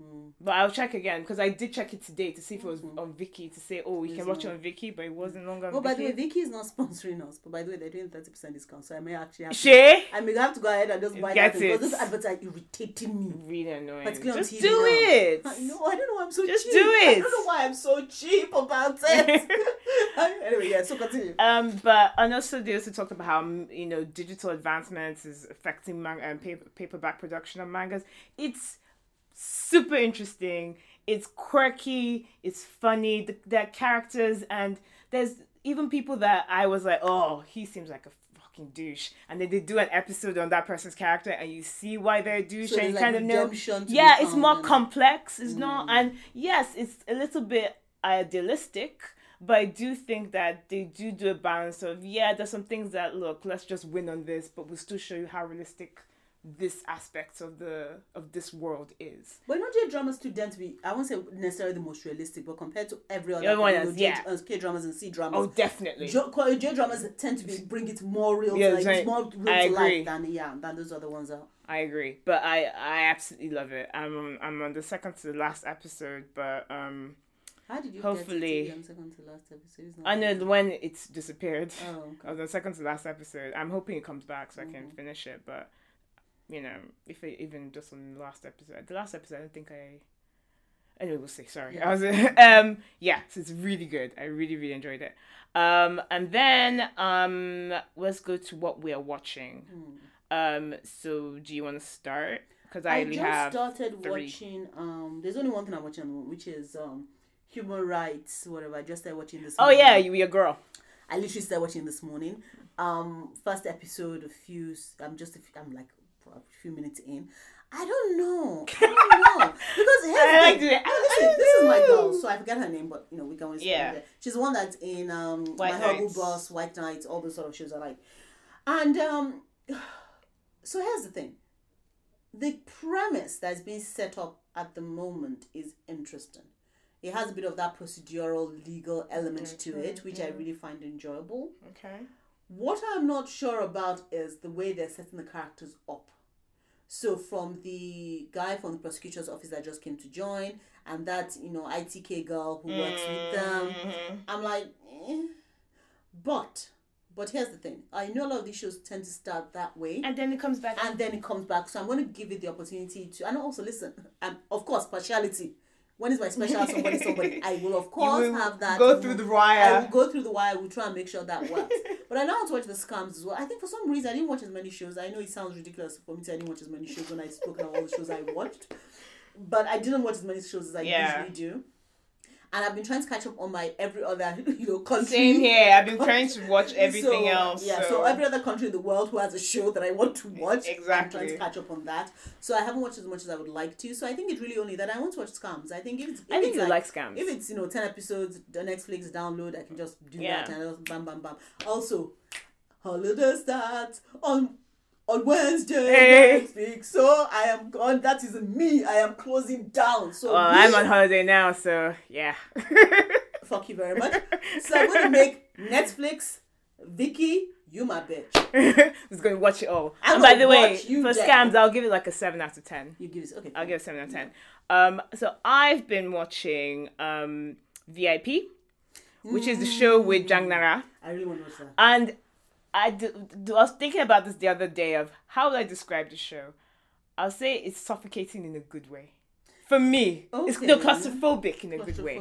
Mm. But I'll check again because I did check it today to see if it was on Viki to say, oh, you Is can watch it? on Viki, but it wasn't longer on Oh, by the way. Viki is not sponsoring us. But by the way, they're doing thirty percent discount, so I may actually have. To, I may have to go ahead and just buy Get that because those adverts are irritating me. really annoying. Particularly on Just TV do now. it. I know. I don't know why I'm so Just cheap. do it. <laughs> I don't know why I'm so cheap about it. <laughs> <laughs> anyway, yeah. So continue. Um, but and also they also talked about how you know digital advancements is affecting manga and paper, paperback production of mangas. It's super interesting. It's quirky. It's funny. The, the characters and there's even people that I was like, oh, he seems like a fucking douche, and then they do an episode on that person's character, and you see why they're a douche, So and you there's kind of know. Yeah, it's more it. complex. It's not, and yes, it's a little bit idealistic. But I do think that they do do a balance of yeah, there's some things that look, let's just win on this, but we'll still show you how realistic this aspect of the of this world is. But not J dramas too tend to be I won't say necessarily the most realistic, but compared to every other Everyone you else, yeah. Uh, K dramas and C dramas, Oh, definitely. J dramas tend to be bring it more real Yeah, to life, right. it's more real to life than yeah than those other ones are. I agree, but I I absolutely love it. I'm on, I'm on the second to the last episode, but um How did you Hopefully- get to second to last episode? Not- I know when it's disappeared. Oh, okay. <laughs> the second to last episode. I'm hoping it comes back so I can Mhm. finish it. But you know, if it even just on the last episode, the last episode, I don't think I. Anyway, we'll see. Sorry, Yeah. <laughs> I was um yeah, so it's really good. I really really enjoyed it. Um, and then um, let's go to what we are watching. Hmm. Um, so do you want to start? Because I, I just have started three. watching. Um, there's only one thing I'm watching, at the moment, which is um, human rights. Whatever. I just started watching this. Oh morning. yeah, you, your girl. I literally started watching this morning. Um, first episode, a few. I'm just. A I'm like a few minutes in. I don't know. I don't know <laughs> because here's I the like it. I- listen, I this is my girl, so I forget her name, but you know we can always. Yeah. She's the one that's in um, White My Nights. Boss, White Nights, all those sort of shows I like, and um, <sighs> so here's the thing. The premise that's being set up at the moment is interesting. It has a bit of that procedural legal element to it, which I Mhm. really find enjoyable. Okay. What I'm not sure about is the way they're setting the characters up. So from the guy from the prosecutor's office that just came to join, and that you know ITK girl who works with them, Mhm. I'm like, eh. but but here's the thing. I know a lot of these shows tend to start that way, And then it comes back. and then it comes back. So I'm going to give it the opportunity to, and also listen. <laughs> Um, of course, partiality. When is my special somebody somebody? <laughs> I will of course will have that. go through the wire. I will go through the wire. We'll try and make sure that works. <laughs> but I know how to watch the scams as well. I think for some reason I didn't watch as many shows. I know it sounds ridiculous for me to say I didn't watch as many shows when I spoke about all the shows I watched. But I didn't watch as many shows as I Yeah. usually do. And I've been trying to catch up on my every other, <laughs> you know, country. Same here. I've been trying to watch <laughs> everything So, else. Yeah, so. so every other country in the world who has a show that I want to watch, I'm Exactly. trying to catch up on that. So I haven't watched as much as I would like to. So I think it's really only that I want to watch scams. I think if it's, if I think it's you like, like scams. if it's you know ten episodes, the Netflix download, I can just do Yeah. that and bam bam bam. Also, holiday starts on on Wednesday next week. So I am gone. That is me. I am closing down. So well, me- I'm on holiday now, so yeah. <laughs> fuck you very much. So I'm gonna make Netflix, Viki, you my bitch. <laughs> Going to watch it all? I'm and by gonna the way, for dead. scams, I'll give it like a seven out of ten. You give this okay. I'll give it seven out of ten. Um, so I've been watching um VIP, which is the show with Jang Nara, I really want to watch that. and I, do, do- I was thinking about this the other day of how would I describe the show. I'll say it's suffocating in a good way. For me, it's no claustrophobic in a good way.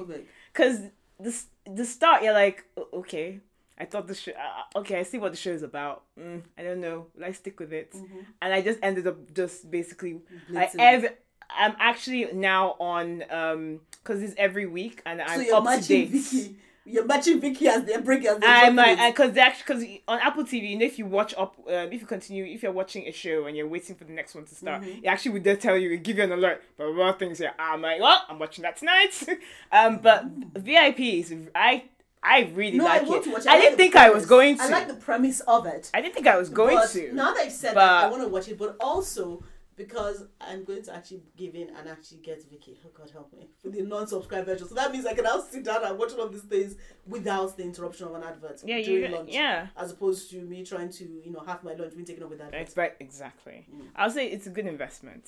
Because the the start, you're like, okay, I thought the show. Uh, okay, I see what the show is about. Mm, I don't know. Let's stick with it. And I just ended up just basically. I Blitzing. ev- I'm actually now on um because it's every week and I'm you're up to date. <laughs> Viki. You're matching Viki as the break as the like it. because actually because on Apple TV, you know, if you watch up, um, if you continue, if you're watching a show and you're waiting for the next one to start, Mm-hmm. it actually would tell you, give you an alert. But a lot of things here, I'm like, well, I'm watching that tonight. <laughs> um, but VIP is I I really no, like I it. to watch it. I like didn't think I was going to. I like the premise of it. I didn't think I was going but to. Now that you've said but- that, I want to watch it, but also because I'm going to actually give in and actually get Viki. Oh God, help me for the non-subscribed version. So that means I can now sit down and watch all of these things without the interruption of an advert yeah, during you lunch, yeah. as opposed to me trying to you know have my lunch being taken up with that. It's exactly. Mm. I'll say it's a good investment.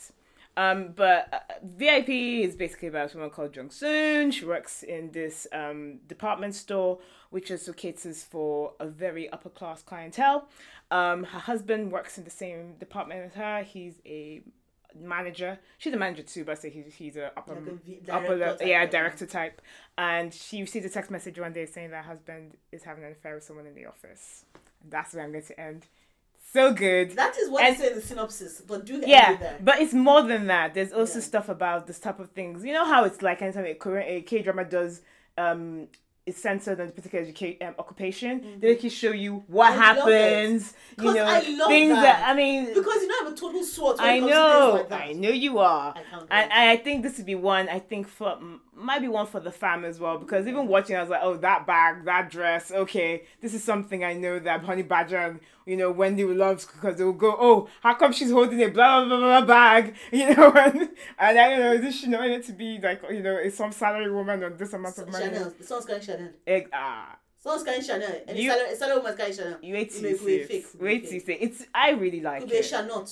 Um, but uh, VIP is basically about someone called Jung Soon. She works in this um, department store, which also caters for a very upper class clientele. Um, her husband works in the same department as her. He's a manager. She's a manager too, but I say he's he's a upper Like a upper director le- type, yeah yeah. director type. And she received a text message one day saying that her husband is having an affair with someone in the office. And that's where I'm going to end. So good. That is what And- they say in the synopsis, but do the Yeah, but it's more than that. There's also Yeah. stuff about this type of things. You know how it's like anytime a Korean a K drama does um is censored on a particular educa- um, occupation, they make you show you what Mm-hmm. I happens. you know I things that. that. I mean, Because you know I'm a total sword. I know, like. I know you are. I can't And, wait. and I think this would be one. I think for might be one for the fam as well because even watching, I was like, oh, that bag, that dress. Okay, this is something I know that Honey Badger and you know Wendy will love because they will go, oh, how come she's holding a blah blah blah, blah bag, <laughs> you know? And, and I don't know, this should not it to be like you know, is some salary woman on this amount of money. Chanel. The song's carrying Chanel. Egg, ah, Someone's carrying Chanel. And You- the salary, salary woman's carrying Chanel. you wait till you see it. fake, could be Wait till you see it. It's I really like Could be it. <laughs> Chanel.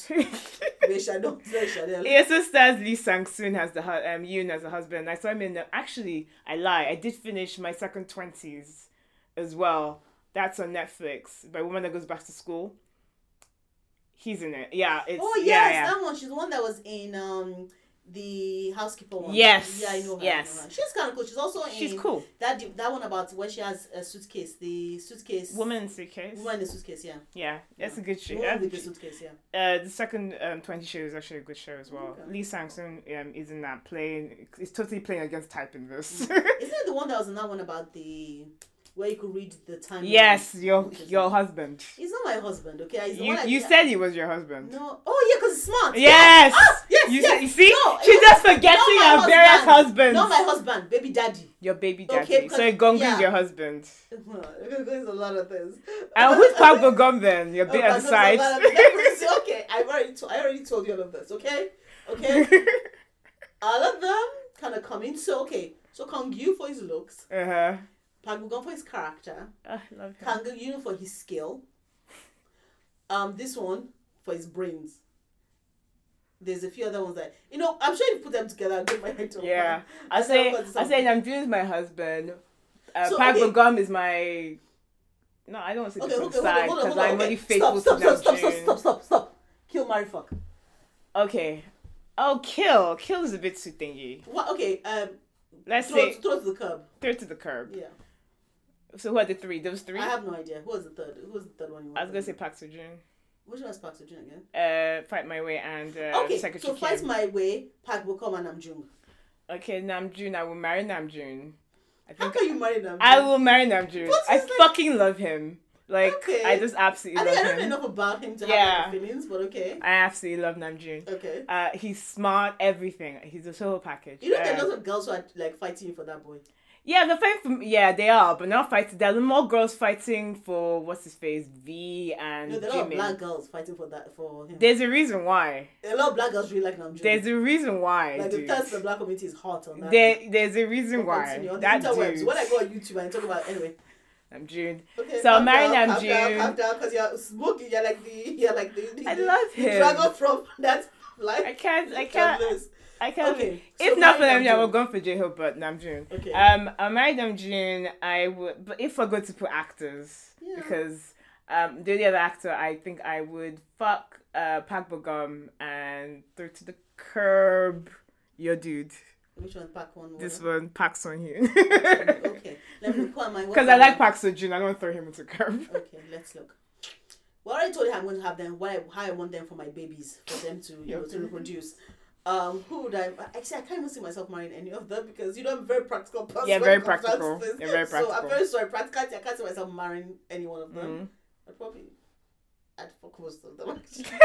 Be Chanel. It's Chanel. It also stars Lee Sang Soon as the um Yoon as a husband. I saw him in the, actually I lie. I did finish my second twenties as well. That's on Netflix by a woman that goes back to school. He's in it. Yeah, it's Oh yes, yeah, yeah. that one. She's the one that was in um the housekeeper one. Yes, Yeah, I know her. yes. Know her. She's kind of cool. She's also in She's cool. that that one about where she has a suitcase. The suitcase. Woman in suitcase. Woman in the suitcase. Yeah. Yeah, that's a good show. Woman That's a with the good- suitcase. Yeah. Uh, the second um, 20 show is actually a good show as well. Okay. Lee Sang-soon um, is in that playing, it's totally playing against type in this. <laughs> Isn't it the one that was in that one about the where you could read the time? yes, your your husband. He's not my husband. Okay. He's the You, I- you said he was your husband. No. Oh yeah, because he's smart. Yes. Ah, yes. You, yes. see, you? No, She's just forgetting her various husbands. Not my husband, baby daddy. Your baby Okay, daddy. because- so Gong Yoo yeah. is your husband. <laughs> There's a lot of things. And who's Park Bo Gum then? Your bit Okay, at the there's a lot side. of things. <laughs> okay, I've already to- I already told you all of this. Okay, okay. <laughs> all of them kind of come in. So okay, so Kang Yu for his looks, uh-huh. Park for his character, I love him. Kang Yu for his skill. Um, this one for his brains. There's a few other ones that you know. I'm sure you put them together and get my head to Yeah. <laughs> I say, how it was I say Namjoon is my husband. Uh, So, okay. Gum is my... No, I don't want to say Okay, different okay, side because. I'm okay. only faithful stop, to stop, stop, stop, stop, stop, stop. Kill, marry, fuck. Okay. Oh, Kill. Kill is a bit too thingy. What? Okay. Um, Let's throw, say throw it to the curb. throw it to the curb. Yeah. So who are the three? Those three? I have no idea. Who was the third? Who was the third one? You I was gonna say Park Seo-joon. Which one was Park Seo-joon again? Uh, Fight My Way and uh, okay, Secretary so fight Kim. my way. Park Bo Gum and Namjoon. Okay, Namjoon. I will marry Namjoon. I How think can you marry Namjoon? I will marry Namjoon. But I like- fucking love him. Like Okay. I just I absolutely think I don't know enough about him to Yeah. have like feelings, but okay. I absolutely love Namjoon. Okay. Uh, he's smart, everything. He's a whole package. You know there are Uh, lots of girls who are like fighting for that boy. Yeah, they're fighting for yeah, they are, but not fighting. There are more girls fighting for what's his face, V and No, there are a lot of Jimin. black girls fighting for that for him. There's a reason why. a lot of black girls really like Namjoon. There's a reason why. like the dude. thirst of the black community is hot on that. There, there's a reason why. Continue. On That interwebs. dude. When I go on YouTube and talk about anyway. Namjoon. Okay. So calm marry down, calm Namjoon. down, calm down, because you're smoking. You're like the, you're like the, the, I love the him. dragon from <laughs> that life. I can't. I can't. I can't. Okay. If not for them, I Namjoon. would go for J Hope, but Namjoon. Okay. Um, I married Namjoon. I would, but if I go to put actors, Yeah. because um, the only other actor I think I would fuck uh Park Bo Gum and throw to the curb your dude. Which one? Pack one. This one. Park Sun Hyun. okay. <laughs> Let me put my. Because I like Park Seo Joon, I don't throw him into curb. Okay, let's look. Well, I already told you I'm going to have them. Why? How I want them for my babies, for them to you know to reproduce. Um, who would I? Actually, I can't even see myself marrying any of them because you know I'm a very practical person. Yeah, very practical. down to practical. very So I'm very sorry. Practically, I can't see myself marrying any one of them. Mhm. I'd probably, I'd fuck most of them. <laughs> actually.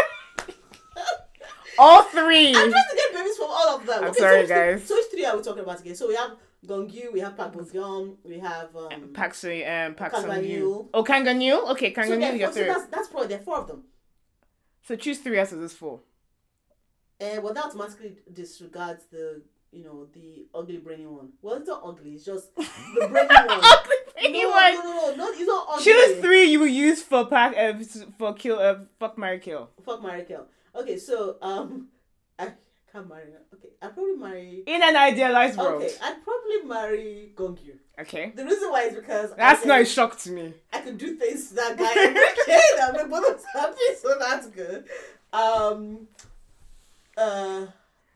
All three. I'm trying to get babies from all of them. I'm okay, sorry, so which, guys. So which three are we talking about again? So we have Gong Yoo, we have Park Bo Gum, we have um. Park um Park Sun Kang Hyun. Yu. Oh, Kang. Okay, Kang so, Yu, you're so that's that's probably there are four of them. So choose three out of those four. Uh, well, that automatically disregards the you know the ugly brainy one. Well, it's not ugly. It's just the brainy <laughs> one. Ugly no, no, one. no, no, no, It's not ugly. Choose three you will use for pack uh, for kill uh, fuck Mary kill. Fuck marry kill. Okay, so um, <laughs> I can't marry her. Okay, I'd probably marry. In an idealized world. Okay, I'd probably marry Gong Yoo. Okay. The reason why is because That's I not a shock to me. I can do things to that guy. okay, that make both happy, so that's good. Um, uh.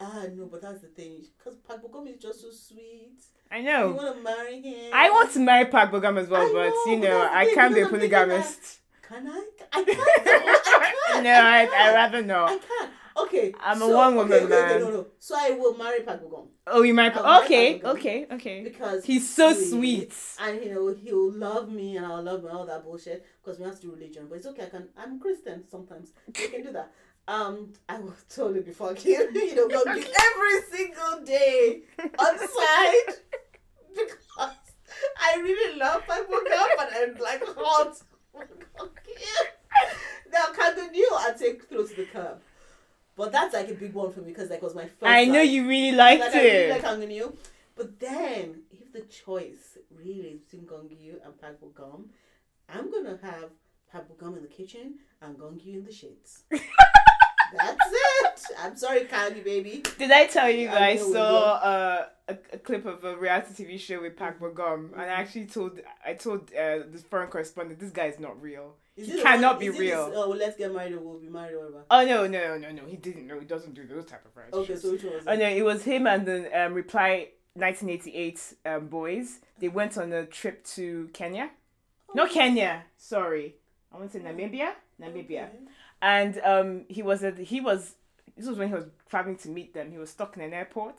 Ah no, but that's the thing. Because Park Bo Gum is just so sweet. I know. You want to marry him? I want to marry Park Bo Gum as well, I but know, you know, I thing, can't be a because I'm thinking polygamist. Can I? I can't. I can't. <laughs> No, I, can't. I rather not. I can't. Okay. I'm a so- one woman okay, man. Okay, no, no. So I will marry Park Bo Gum Oh, you marry Okay, Park okay, okay. because He's so sweet. sweet. and you know he'll love me and I'll love him and all that bullshit because we have to do religion. But it's okay. I can. I'm Christian sometimes. We can do that. Um, I will totally be fucking <laughs> you know go every single day on the side <laughs> because I really love my up and I'm like hot. <laughs> Okay now continue and take through to the curb. But that's like a big one for me because like was my first. I know like, you really liked like, I really it. like. But then, if the choice really is between Gong Yoo and Park Gum, I'm gonna have Park Gum in the kitchen and Gong Yoo in the shits. That's it. I'm sorry, Kangi baby. Did I tell you I guys know saw uh, a, a clip of a reality TV show with Park Bo Gum, and I Mm-hmm. actually told I told uh, this foreign correspondent this guy is not real. Is He cannot one- be real. This, oh, let's get married or we'll be married or whatever. Oh no no no no he didn't no he doesn't do those type of reality Okay, shows. so which one was it? Oh no, it was him and the um, Reply 1988 um, boys. They went on a trip to Kenya. Not Kenya, sorry. I want to say Namibia. Namibia. Okay. And um, he was at he was this was when he was traveling to meet them. He was stuck in an airport.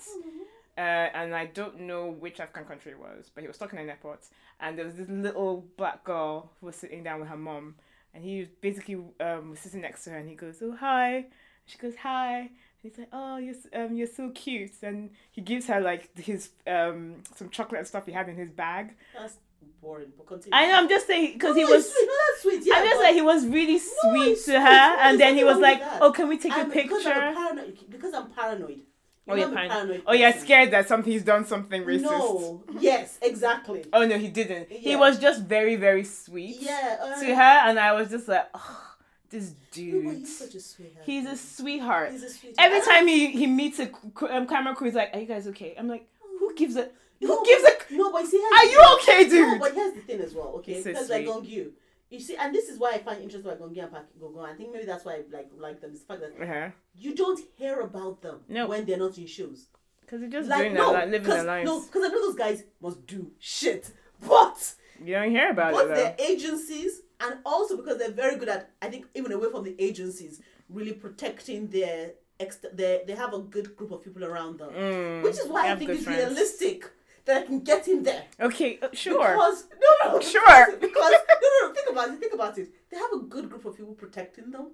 Uh, and I don't know which African country it was, but he was stuck in an airport. And there was this little black girl who was sitting down with her mom, and he was basically um, was sitting next to her, and he goes, "Oh hi," she goes, "Hi," and he's like, "Oh, you're um, you're so cute," and he gives her like his um some chocolate and stuff he had in his bag. That's boring, but continue. I know, I'm just saying because he No, was. it's sweet. No, sweet. Yeah, I'm just like he was really sweet it's to sweet. her, and then he was like, "Oh, can we take a I'm- Because I'm, picture?" paranoid, because I'm paranoid. Oh, You you're know paranoid. Oh, you're scared that something he's done something racist. No. Yes, exactly. Oh no, he didn't. He was just very, very sweet Yeah. Uh, to her, and I was just like, oh, this No, dude. he's such a sweetheart. He's a sweetheart. He's a sweetheart. Every time he, he meets a um, camera crew, he's like, "Are you guys okay?" I'm like, "Who gives a who No, gives a? No, but see, here's Are you thing. okay, No, dude?" but here's the thing as well. Okay, so because like. Gong Yoo, you see, and this is why I find interesting about Gong Yoo and Gogon. I think maybe that's why I like like them. Is the fact that Uh-huh. you don't hear about them No. when they're not in shows. Because they're just Like doing no, their li- living their lives. no, because I know those guys must do shit, but You don't hear about both it though. their agencies and also because they're very good at I think even away from the agencies, really protecting their ex. Their, they have a good group of people around them, Mm, which is why I think it's friends. realistic that I can get in there. Okay, uh, sure. Because no, no, Sure. Because, because no, no, no. Think about it. Think about it. They have a good group of people protecting them.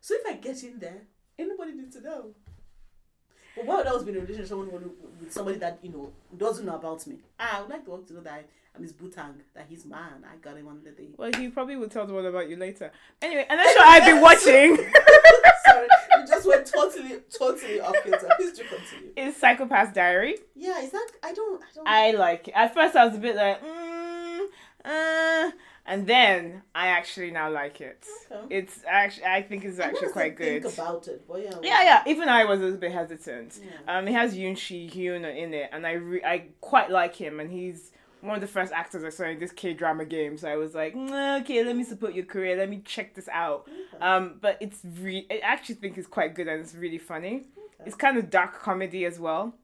So if I get in there, anybody needs to know. But why would I always be in a relationship with someone who- with somebody that you know doesn't know about me? Ah, I would like to want to know that I'm his butang, that he's man. I got him on the day. Well, he probably will tell the world about you later. Anyway, another show <laughs> I've been watching <laughs> Sorry, we just went totally, totally off kilter. Please do continue. is Psychopath Diary. Yeah, is that? I don't. I don't. I like it. At first, I was a bit like, mm, uh, and then I actually now like it. Okay. It's actually, I think it's actually quite good. Think about it, but yeah. Yeah, yeah. Even I was a bit hesitant. Yeah. Um, he has Yoon Shi Yoon in it, and I re- I quite like him, and he's one of the first actors I saw in this K drama game. So I was like, mm, okay, let me support your career. Let me check this out. Okay. Um, but it's re- I actually think it's quite good and it's really funny. It's kind of dark comedy as well.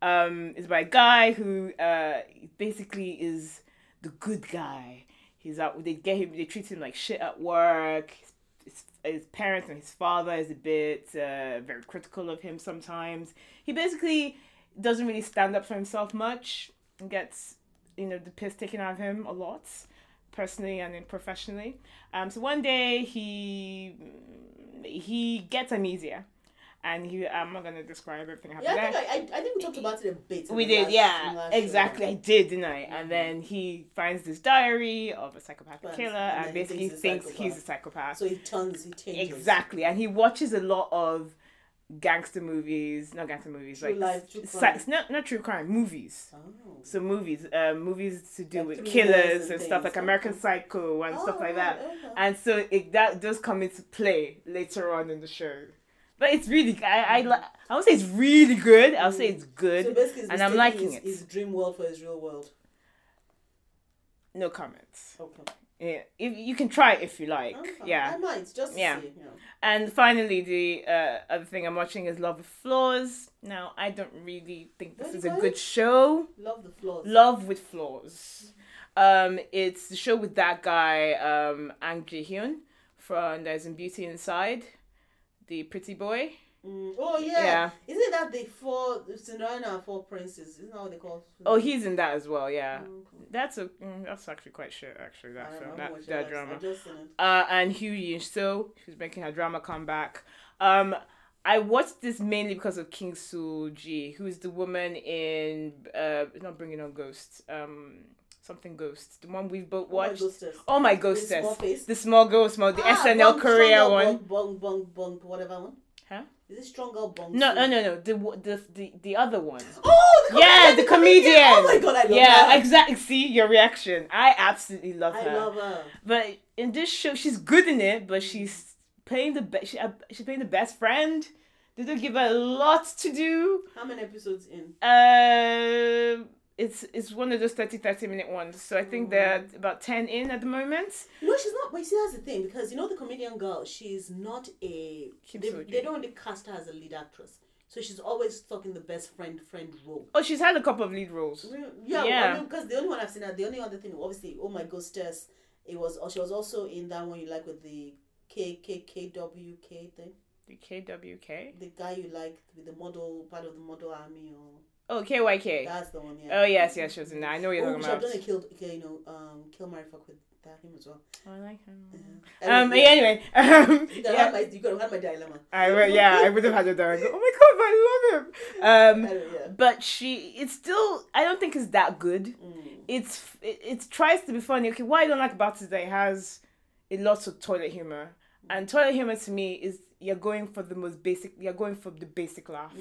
Um, it's by a guy who uh basically is the good guy. He's out. They get him. They treat him like shit at work. His, his, his parents and his father is a bit uh, very critical of him sometimes. He basically doesn't really stand up for himself much and gets you know the piss taken out of him a lot personally and then professionally um so one day he he gets amnesia and he i'm not gonna describe everything that Yeah, happened I think I, I, I think we talked about it a bit. we did, last- yeah, show. exactly. I did, didn't I? And then he finds this diary of a psychopathic Right, killer, and and, he basically thinks thinks, he's a he's a psychopath. So he turns, he changes. exactly, and he watches a lot of gangster movies, not gangster movies, True like life, true crime. not not true crime, movies. Oh. So movies, uh, movies to do Like with killers and and stuff like American. Psycho and stuff Oh, like that. okay. And so it that does come into play later on in the show. But it's really, I I, li- I would say it's really good. I'll say it's good. So basically, he's and I'm liking it. His dream world for his real world. no comments. Okay. Yeah, if you can try it if you like. Okay. Yeah. I might just Yeah. see. Know. And finally, the uh, other thing I'm watching is Love with Flaws. Now, I don't really think this is a good show. Love the flaws. Love with Flaws. Um, it's the show with that guy, um, Ahn Jae-hyun from There's in Beauty Inside, the pretty boy. Mm. Oh yeah. Yeah. Isn't that the four Cinderella and four princes? Isn't that what they call? Oh, he's in that as well. Yeah, Mm, that's a mm, that's actually quite shit. Actually, that film, that, that drama. I just seen it. uh, and Hugh Yin So. She's making her drama comeback. Um, I watched this mainly because of Kim Seul-gi, who's the woman in uh, not bringing on ghosts. Um, something ghosts. The one we've both Oh my watched. ghostess. Oh my The small face. The small small the Ah, SNL Bong- Korea Strong one. Girl Bong, bong, bong, whatever one. Huh? Is it Strong Girl Bong? No, no, no, no. The the the, the other one. <gasps> Oh, the Yeah, comedian, the comedian. Oh my god, I love yeah, her. exactly. See your reaction. I absolutely love I her. I love her. But in this show, she's good in it, but she's playing the best. She, uh, she's playing the best friend. They don't give her a lot to do. How many episodes in? Uh, it's it's one of those 30, 30 minute ones. So I think oh, they're about ten in at the moment. No, she's not. But you see, that's the thing because you know the comedian girl. She's not a. Kim They, they don't really cast her as a lead actress, so she's always stuck in the best friend friend role. Oh, she's had a couple of lead roles. Mm, yeah, Yeah. I mean, because the only one I've seen her, the only other thing, obviously, oh my ghostess. It was. Oh, she was also in that one you like with the K K K W K thing. The KWK. The guy you like with the model part of the model army or Oh, KYK. that's the one. Yeah. Oh yes, yes, she was in that. I know what you're Oh, talking we should have about. done a kill, okay, you know, um, kill Mary fuck with that him as well. Oh, I like him. Yeah. Um. Anyway, yeah, Anyway. <laughs> Um. You could have Yeah. had my, you could have had my dilemma. I would, yeah, I would have had a dog. Oh my god, I love him. Um, Anyway, yeah. but she, it's still, I don't think it's that good. Mm. It's, it, it tries to be funny. Okay, what I don't like about it is that it has a lot of toilet humor, and toilet humor to me is you're going for the most basic. You're going for the basic laugh.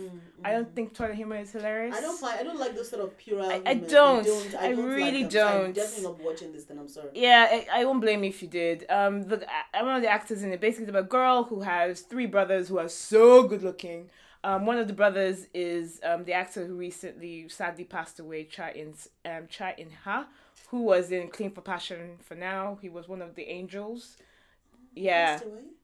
I don't think toilet humor is hilarious. Mm, I don't find I don't like those sort of pure. I humor. They don't. I like really them, so I'm don't. definitely not watching this. Then I'm sorry. Yeah, I, I won't blame you if you did. Um, the I- one of the actors in it basically about a girl who has three brothers who are so good looking. Um, one of the brothers is um the actor who recently sadly passed away, Cha In um Cha In Ha, who was in Clean for Passion for now. He was one of the angels. Yeah,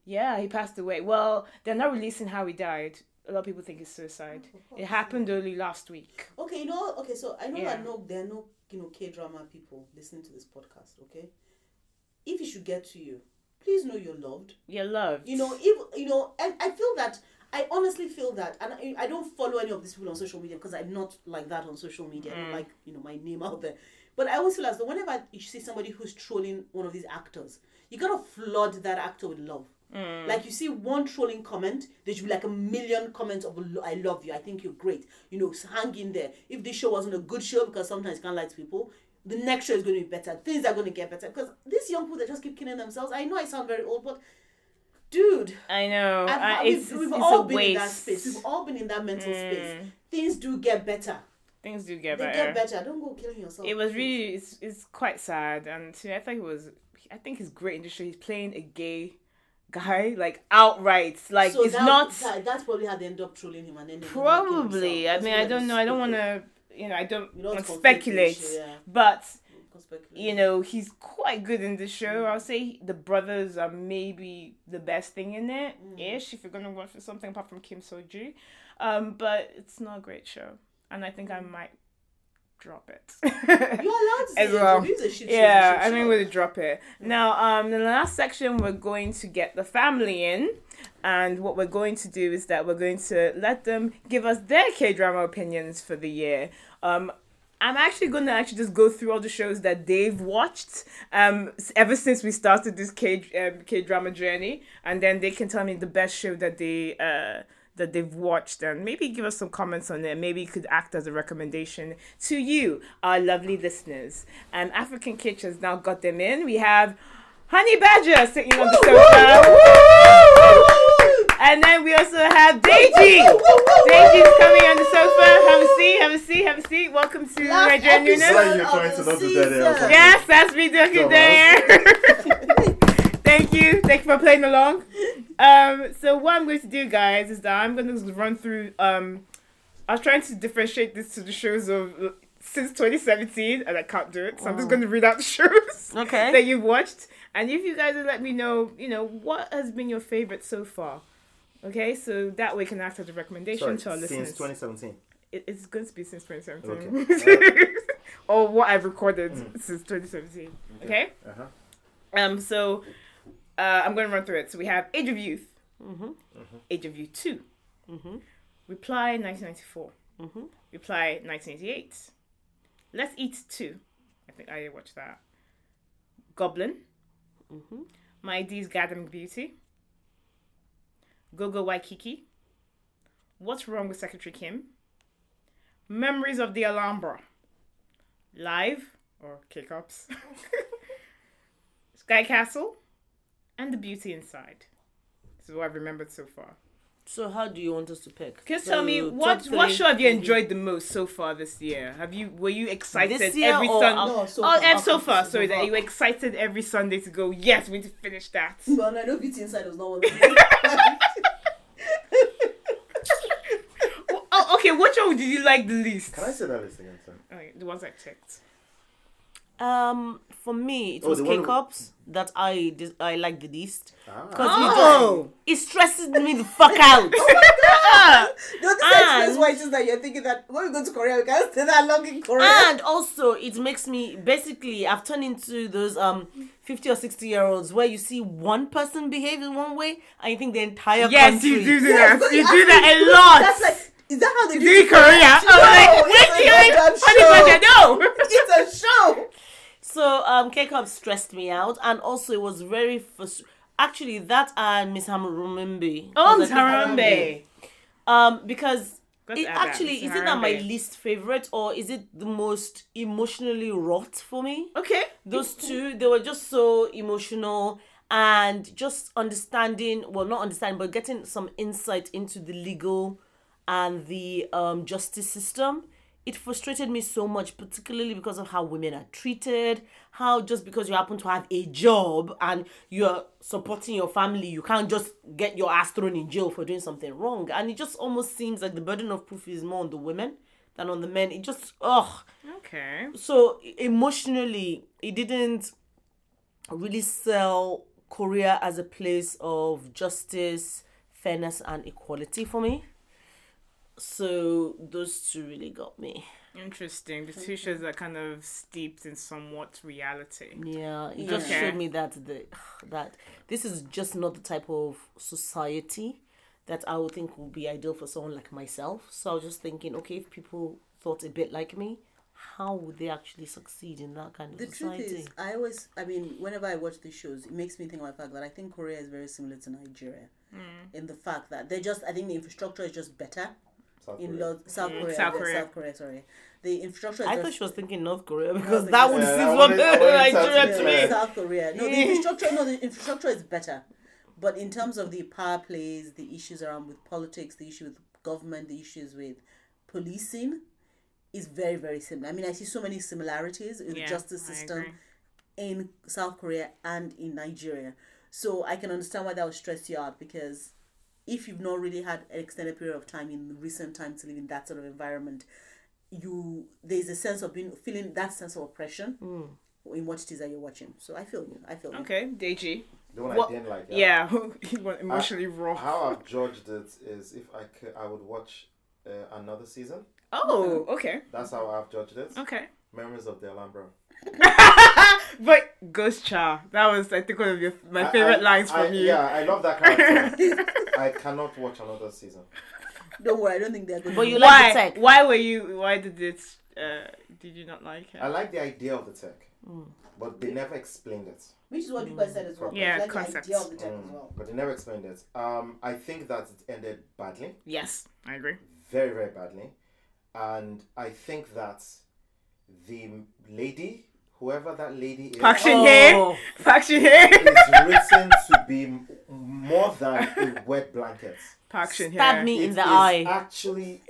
yeah, he passed away. Well, they're not releasing how he died. A lot of people think it's suicide. Oh, it happened early last week. Okay, you know. Okay, so I know Yeah. that no, there are no you know K drama people listening to this podcast. Okay, if it should get to you, please know you're loved. You're loved. You know, if you know, and I feel that I honestly feel that, and I, I don't follow any of these people on social media because I'm not like that on social media. Don't mm. like you know my name out there. But I always feel as though whenever you see somebody who's trolling one of these actors, you gotta flood that actor with love. Like you see one trolling comment, there should be like a million comments of "I love you," "I think you're great." You know, hang in there. If this show wasn't a good show, because sometimes you can't lie to people, the next show is going to be better. Things are going to get better because these young people that just keep killing themselves. I know I sound very old, but dude, I know. I've, we've, we've all been in that space. We've all been in that mental space. Mm. Things do get better. Things do get They better. get better. Don't go killing yourself. It was really, it's, it's quite sad, and to me, I think it was. I think he's great in the show. He's playing a gay guy, like outright. Like So it's that- not that- that's probably how they end up trolling him and then probably. I mean, I don't know. I don't want to. You know, I don't You to speculate. yeah. But you know, he's quite good in the show. I'll say the brothers are maybe the best thing in it, Mm. ish. If you're gonna watch for something apart from Kim Seul-gi, um, but it's not a great show, and I think I might drop it. You're <laughs> allowed to say As well. Yeah, I think show. we'll drop it. Now, um, the last section, we're going to get the family in, and what we're going to do is that we're going to let them give us their K drama opinions for the year. Um, I'm actually going to actually just go through all the shows that they've watched um, ever since we started this K um, K drama journey, and then they can tell me the best show that they uh, that they've watched, and maybe give us some comments on it. Maybe it could act as a recommendation to you, our lovely listeners. And African Kitch has now got them in. We have Honey Badger sitting on the sofa. Woo! And then we also have Deji. Deji's coming on the sofa. Have a seat, have a seat, have a seat. Welcome to Last Nigerian Noonas. episode Like you're of trying the to not do that, I was season. like- Yes, that's me doing Go there. <laughs> Thank you. Thank you for playing along. Um, so what I'm going to do, guys, is that I'm going to run through. Um, I was trying to differentiate this to the shows of since 2017, and I can't do it. So I'm just going to read out the <laughs> shows Okay. that you've watched, and if you guys will let me know, you know, what has been your favorite so far. Okay, so that way we can act as a recommendation Sorry, to our listeners. since listeners. 2017. It, it's going to be since 2017. <laughs> or what I've recorded since 2017. Okay? Uh-huh. Um, so uh, I'm going to run through it. So we have Age of Youth, Mm-hmm. Age of Youth 2, Reply 1994. Mm-hmm. Reply 1988. Let's Eat 2. I think I watched that. Goblin. Mm-hmm. My D's Gathering Beauty. Gogo Waikiki. What's Wrong with Secretary Kim? Memories of the Alhambra. Live, or Kick-Ups. <laughs> Sky Castle. And The Beauty Inside. This is what I've remembered so far. So how do you want us to pick? Just So, tell me top what what show have you enjoyed the most so far this year? Have you were you excited This year every or Sunday? No, so oh, far. and so far, sorry, that you were excited every Sunday to go. Yes, we need to finish that. <laughs> Well, I know Beauty Inside was not one of them. oh, okay. Which one did you like the least? Can I say that list again, sir? Okay, the ones I ticked. Um, for me, it Oh, was the one- K-cups that I dis- I like the least. Ah. Because Oh, it stresses me the fuck <laughs> out. <laughs> No, this And- explains why it is that you're thinking that when we go to Korea, we can't stay that long in Korea. and also, it makes me basically I've turned into those um fifty or sixty year olds where you see one person behave in one way and you think the entire yes, country. you do do Yes, that. but You you do that a lot. That's like, is that how they do do it in Korea. I was like, No, wait, you a like, goddamn honey show. badger, no. It's a show. So um, K-cup stressed me out, and also it was very frus- actually that and Miss Hammurabi. Oh, Miss. Um, because it actually is it not my least favorite or is it the most emotionally wrought for me? Okay. Those two, they were just so emotional and just understanding, well, not understanding, but getting some insight into the legal and the um, justice system. It frustrated me so much, particularly because of how women are treated. How just because you happen to have a job and you're supporting your family, you can't just get your ass thrown in jail for doing something wrong. And it just almost seems like the burden of proof is more on the women than on the men. It just, ugh Okay. so emotionally it didn't really sell korea as a place of justice fairness and equality for me so those two really got me Interesting. The two shows are kind of steeped in somewhat reality. yeah it just Okay. showed me that the that this is just not the type of society that i would think would be ideal for someone like myself so i was just thinking okay if people thought a bit like me how would they actually succeed in that kind of society? The society truth is, I always, I mean, whenever I watch these shows, it makes me think of the fact that I think Korea is very similar to Nigeria hmm. in the fact that they're just, I think the infrastructure is just better South in Korea. lo- South mm, Korea. South yeah, Korea. South Korea, sorry. The infrastructure is I just, thought she was thinking North Korea because No, that would yeah, seem I what wanted- I wanted Nigeria South to me. South Korea. No, the <laughs> infrastructure, no, the infrastructure is better. But in terms of the power plays, the issues around with politics, the issue with government, the issues with policing, is very, very similar. I mean, I see so many similarities in the justice system in South Korea and in Nigeria. So I can understand why that would stress you out because if you've not really had an extended period of time in recent times to live in that sort of environment, you there's a sense of being feeling that sense of oppression in what it is that you're watching. So I feel you. I feel you. Okay, Deji. The one What- I didn't like. Yeah, <laughs> you want emotionally raw. How I've judged it is if I could, I would watch uh, another season. Oh, okay, That's how I've judged it. okay. Memories of the Alhambra. <laughs> But Ghost Char, that was I think one of your my I- favorite I- lines I- from you. Yeah, I love that character. <laughs> I cannot watch another season. Don't worry, I don't think they're going But to you why? like the tech. Why were you? Why did it? Uh, did you not like it? I like the idea of the tech, but they never explained it. Which is what you guys said as well. Yeah, like concepts. the idea of the tech as Mm, well. But they never explained it. Um, I think that it ended badly, yes, I agree. very very badly, and I think that the lady, whoever that lady is, Park Shin Hye. Oh, Park Shin Hye. is written to be more than a wet blanket. Park Shin Hye. stab me in the is eye. actually <laughs>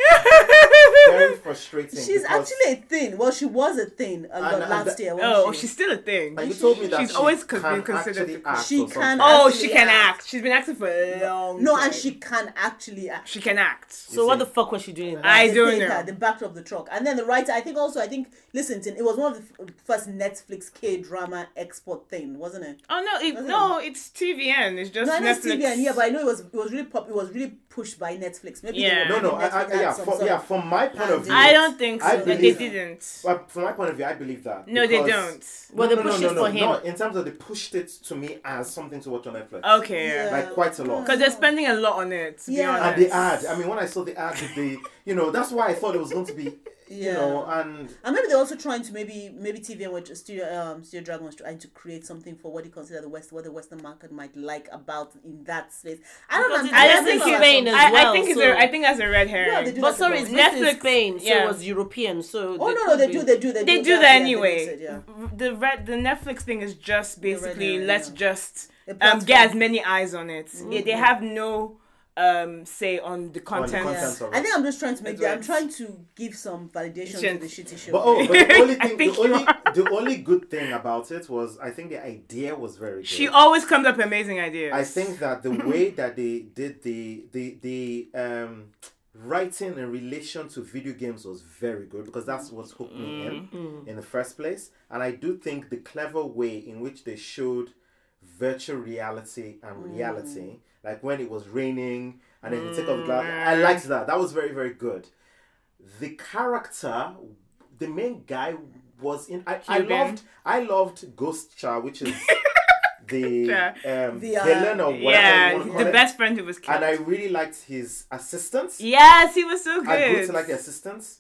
very <laughs> frustrating. She's actually a thing. Well, she was a thing a lot And- and last the- year. wasn't Oh, she? she's still a thing. And you told me that She's she always can been considered actually the- act She can. Oh, she can act. act. She's been acting for a long time. no, time. and she can actually act. she can act. so what the fuck was she doing? in? I They don't know. her, They backed up the truck, and then the writer. I think also. I think listen, it was one of the first Netflix K drama export thing, wasn't it? Oh no, it, Wasn't no, it's TVN. It's just No, I know it's Netflix. TVN, yeah, but I know it was it was really pop. It was really pushed by Netflix. Maybe Yeah. were No, no, I, I, yeah, for, yeah. of- From my They point of view- I don't think I so. They didn't. But from my point of view, I believe that. No, they don't. Well, no, they no, pushed no, it no, for no. him. in terms of they pushed it to me as something to watch on Netflix. Okay. Yeah. Like quite a lot. Because they're spending a lot on it. To Yeah. be honest. And the ad. I mean, when I saw the ad, with the you know, that's why I thought it was going to be, you Yeah. know, and And maybe they're also trying to maybe maybe TVN which Studio um Studio Dragon was trying to create something for what they consider the West what the Western market might like about in that space. I don't Because know. I I'm don't think based in thinking Spain about as I, I well, think it's so- a, I think that's a red herring. Yeah, they do But sorry, it's both. based in Netflix- Spain, so yeah. it was European. So Oh they no no they be- do they do they, they do do that yeah, anyway. mix it, yeah. The red the Netflix thing is just basically herring, let's yeah. just um, get as many eyes on it. Yeah, they have no um say on the on the content. content of I think I'm just trying to make It's. I'm trying to give some validation to the shitty show. But oh, but the only <laughs> I thing, think the only, the only good thing about it was I think the idea was very good. She always comes up amazing ideas. I think that the <laughs> way that they did the the the um writing in relation to video games was very good because that's what hooked me in in the first place and i do think the clever way in which they showed virtual reality and reality like when it was raining and then you take off glass i liked that that was very very good the character the main guy was in i, I loved i loved ghost child which is <laughs> the Yeah. um, The, uh, villain or whatever yeah, want to call the it. best friend who was killed. And I really liked his assistants. yes, he was so good. I grew to like the assistants.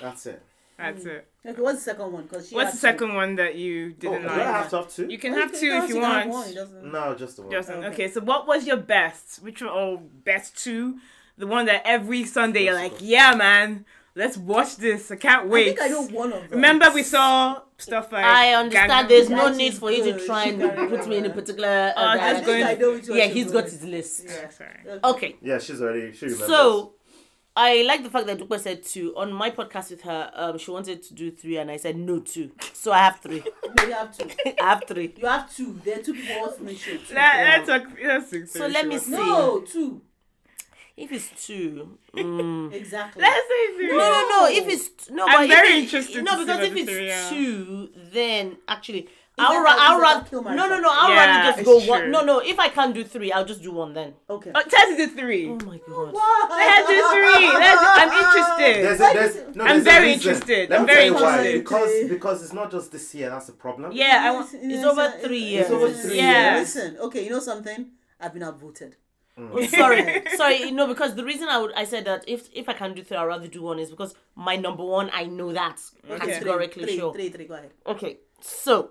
That's it. That's it. okay, what's the second one? Because she What's the to- second one that you Oh, didn't do I like? have to have two? You can Oh, have two if she you want. one, No, just the one. Justin. Okay. Okay. so what was your best? Which one? Oh, best two. The one that every Sunday you're like, yeah, man, let's watch this. I can't wait. I wait. think I know one of them. Remember we saw stuff like. I understand. Gangnam- There's no That need is for you to try and put me in a remember. particular. Oh, Uh, just I direction. think I know yeah, she's he's got his list. Yeah, sorry. Okay. Yeah, she's already. She remembers. So, I like the fact that Dupe said two. On my podcast with her, um, she wanted to do three, and I said no two. So I have three. <laughs> No, you have two. <laughs> I have three. You have two. There are two people all finish it. Let, let's talk. Let's talk So let me see. No, two. If it's two, mm. <laughs> Exactly. Let's say three. no, no, no. If it's no, I'm but very if it- interested No, to see because if it's three are. two, then actually, that I'll, ra- I'll is rather kill no, no, no. I'll Yeah, rather just go true. one. No, no. If I can't do three, I'll just do one then. Okay. Oh, Tess did three. Oh my god. Let's do three. Let's, I'm interested. There's a, there's, does- no, I'm very reason. interested. Let I'm me very tell you why. interested. Because because it's not just this year. That's the problem. Yeah, I want. It's over three years. It's over three Yeah. years. Listen, okay, you know something? I've been outvoted. Mm. Oh, sorry, <laughs> sorry. No, because the reason I would I said that if if I can do three, I'd rather do one is because my number one, I know that Okay. categorically three, sure. Three, three, go ahead. Okay, so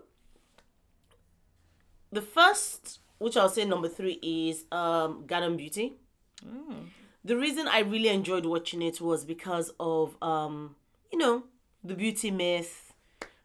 the first, which I'll say number three, is um Gangnam Beauty. The reason I really enjoyed watching it was because of um you know the beauty myth,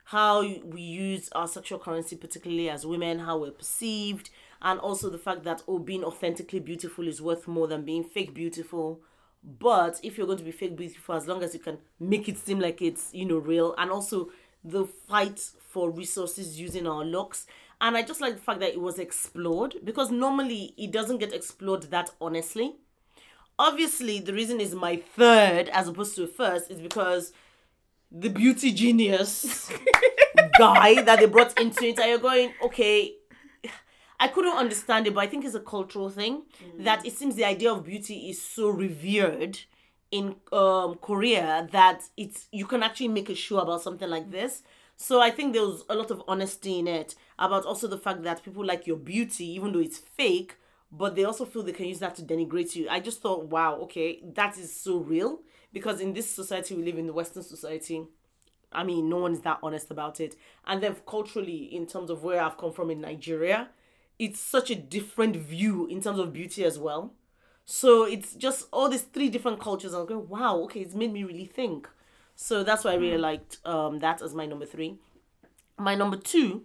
how we use our sexual currency, particularly as women, how we're perceived, and also the fact that oh being authentically beautiful is worth more than being fake beautiful. But if you're going to be fake beautiful, as long as you can make it seem like it's you know real, and also the fight for resources using our looks. And I just like the fact that it was explored because normally it doesn't get explored that honestly. Obviously, the reason is my third as opposed to first is because the beauty genius <laughs> guy that they brought into it, and you're going, okay, I couldn't understand it, but I think it's a cultural thing that it seems the idea of beauty is so revered in um, Korea that it's you can actually make a show about something like this. So I think there was a lot of honesty in it about also the fact that people like your beauty, even though it's fake, but they also feel they can use that to denigrate you. I just thought, wow, okay, that is so real because in this society we live in the Western society, I mean, no one is that honest about it. And then culturally, in terms of where I've come from in Nigeria, it's such a different view in terms of beauty as well. So it's just all these three different cultures. I'm going, wow, okay, it's made me really think. So that's why I really liked um, that as my number three. My number two,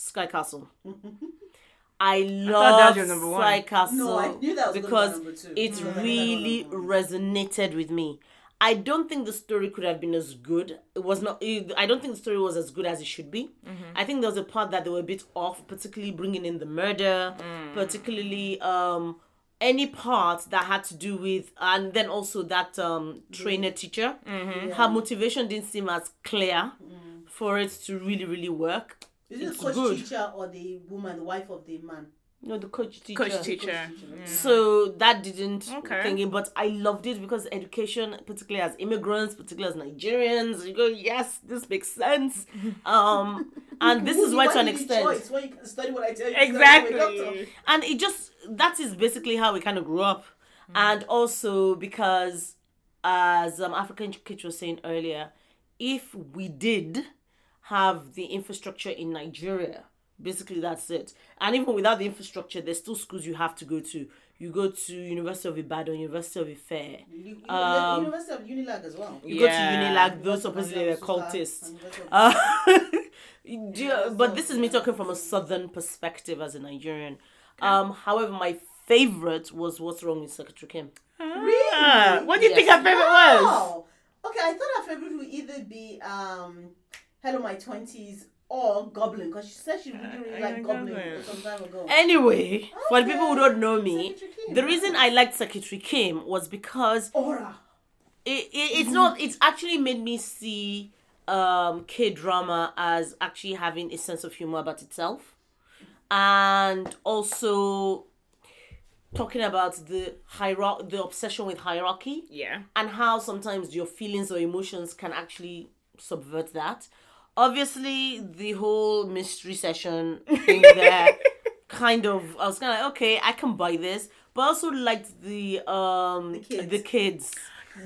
Sky Castle. <laughs> I thought that love was your number one. Sky Castle No, I knew that was gonna be because number two. it mm. really no, no. resonated with me. I don't think the story could have been as good. It was not. It, I don't think the story was as good as it should be. Mm-hmm. I think there was a part that they were a bit off, particularly bringing in the murder, mm. particularly um any part that had to do with, and then also that um trainer mm-hmm. teacher. Mm-hmm. Her motivation didn't seem as clear mm. for it to really really work. Is it the coach good. teacher or the woman, the wife of the man? No, the coach teacher. Coach teacher. So that didn't Okay. thing but I loved it because education, particularly as immigrants, particularly as Nigerians, you go, yes, this makes sense. <laughs> Um, and this is why to an extent, Choice when you can study what I tell you. to study when you're a doctor. Exactly. and it just that is basically how we kind of grew up, and also because, as um, African Kitch was saying earlier, if we did have the infrastructure in Nigeria, basically that's it. And even without the infrastructure, there's still schools you have to go to. You go to University of Ibadan, University of Ife. You, you, Um, University of Unilag as well. You go to Unilag, those supposedly they're cultists. and University of- Uh, <laughs> do you- but this is me talking from a southern perspective as a Nigerian. Um, however, my favorite was What's Wrong with Secretary Kim. Really? What do you Yes. think her favorite was? Wow. Okay, I thought our favorite would either be um, Hello My Twenties or Goblin because she said she really really liked like Goblin Goblin. some time ago. Anyway, for the people who don't know me, the reason I liked Secretary Kim was because Aura. it, it it's not it's actually made me see um K drama as actually having a sense of humor about itself and also talking about the hierarchy the obsession with hierarchy Yeah. and how sometimes your feelings or emotions can actually subvert that. Obviously, the whole mystery session <laughs> thing there kind of I was kind of like, okay, I can buy this, but I also liked the um The the kids. kids.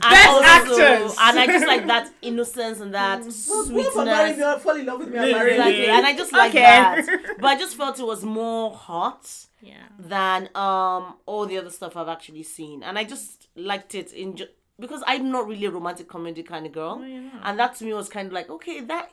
Best also- actors! and I just like that <laughs> innocence and that Well, go for marry me sweetness. or fall in love with me and marry. Exactly, and I just like Okay. that. <laughs> But I just felt it was more hot Yeah. than um all the other stuff I've actually seen, and I just liked it in ju- because I'm not really a romantic comedy kind of girl, and that to me was kind of like okay, that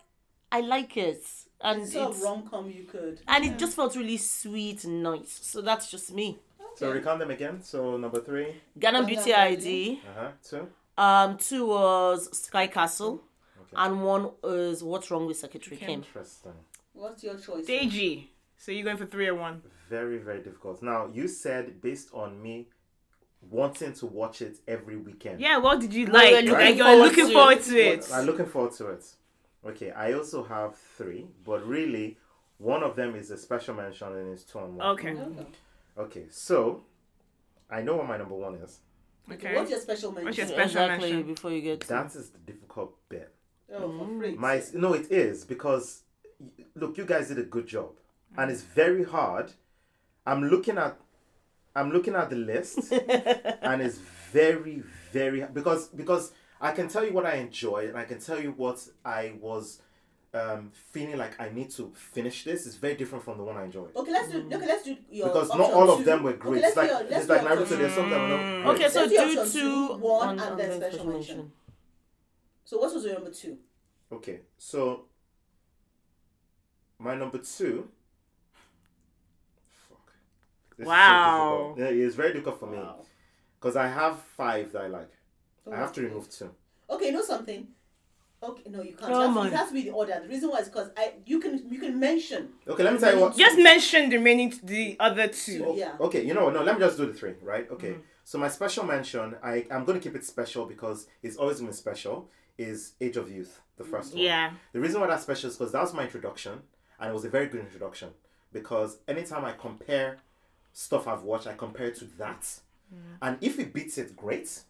I like it, and It's sort it's, of rom com you could. and it just felt really sweet and nice. So that's just me. So recount them again. So number three. Ghana Ghana Beauty Beauty. ID. Uh huh. Two. Um, two was Sky Castle, Okay. and one was What's Wrong with Secretary Kim. Interesting. What's your choice? Deji. So you're going for three or one? Very very difficult. Now you said based on me wanting to watch it every weekend. Yeah, what did you No, like? you're looking Like, you're forward looking to forward to it. I'm looking forward to it. Okay, I also have three, but really, one of them is a special mention and it's two on one. Okay. Okay. Okay, so I know what my number one is. Okay. What's your special mention? What's your special exactly mention? before you get to That is the difficult bit. Oh, for mm-hmm. free. My no, it is because look, you guys did a good job, mm. and it's very hard. I'm looking at, I'm looking at the list, <laughs> and it's very, very because because I can tell you what I enjoy, and I can tell you what I was um, feeling like I need to finish this. It's very different from the one I enjoyed. Okay, let's do. Okay, let's do your. Because not option all of them were Okay, great. let's it's like do your- let's it's like do your Naruto. There's some that were not great. Okay, so Let's do do option two, two, one, on- and on then the special mention. So what was your number two? Okay, so my number two. Fuck. This is so Wow. Yeah, it's very difficult for me Wow. because I have five that I like. I have to Okay. remove two. Okay, you know something? Okay, no, you can't. Oh it, has to, it has to be the order. The reason why is because I you can you can mention. Okay, let me tell you what. Just mention the remaining the other two. Oh, Yeah. Okay, you know what? No, let me just do the three, right? Okay. Mm-hmm. So my special mention, I I'm gonna keep it special because it's always been special. Is Age of Youth the first one? Yeah. The reason why that's special is because that was my introduction, and it was a very good introduction. Because anytime I compare stuff I've watched, I compare it to that, and if it beats it, great.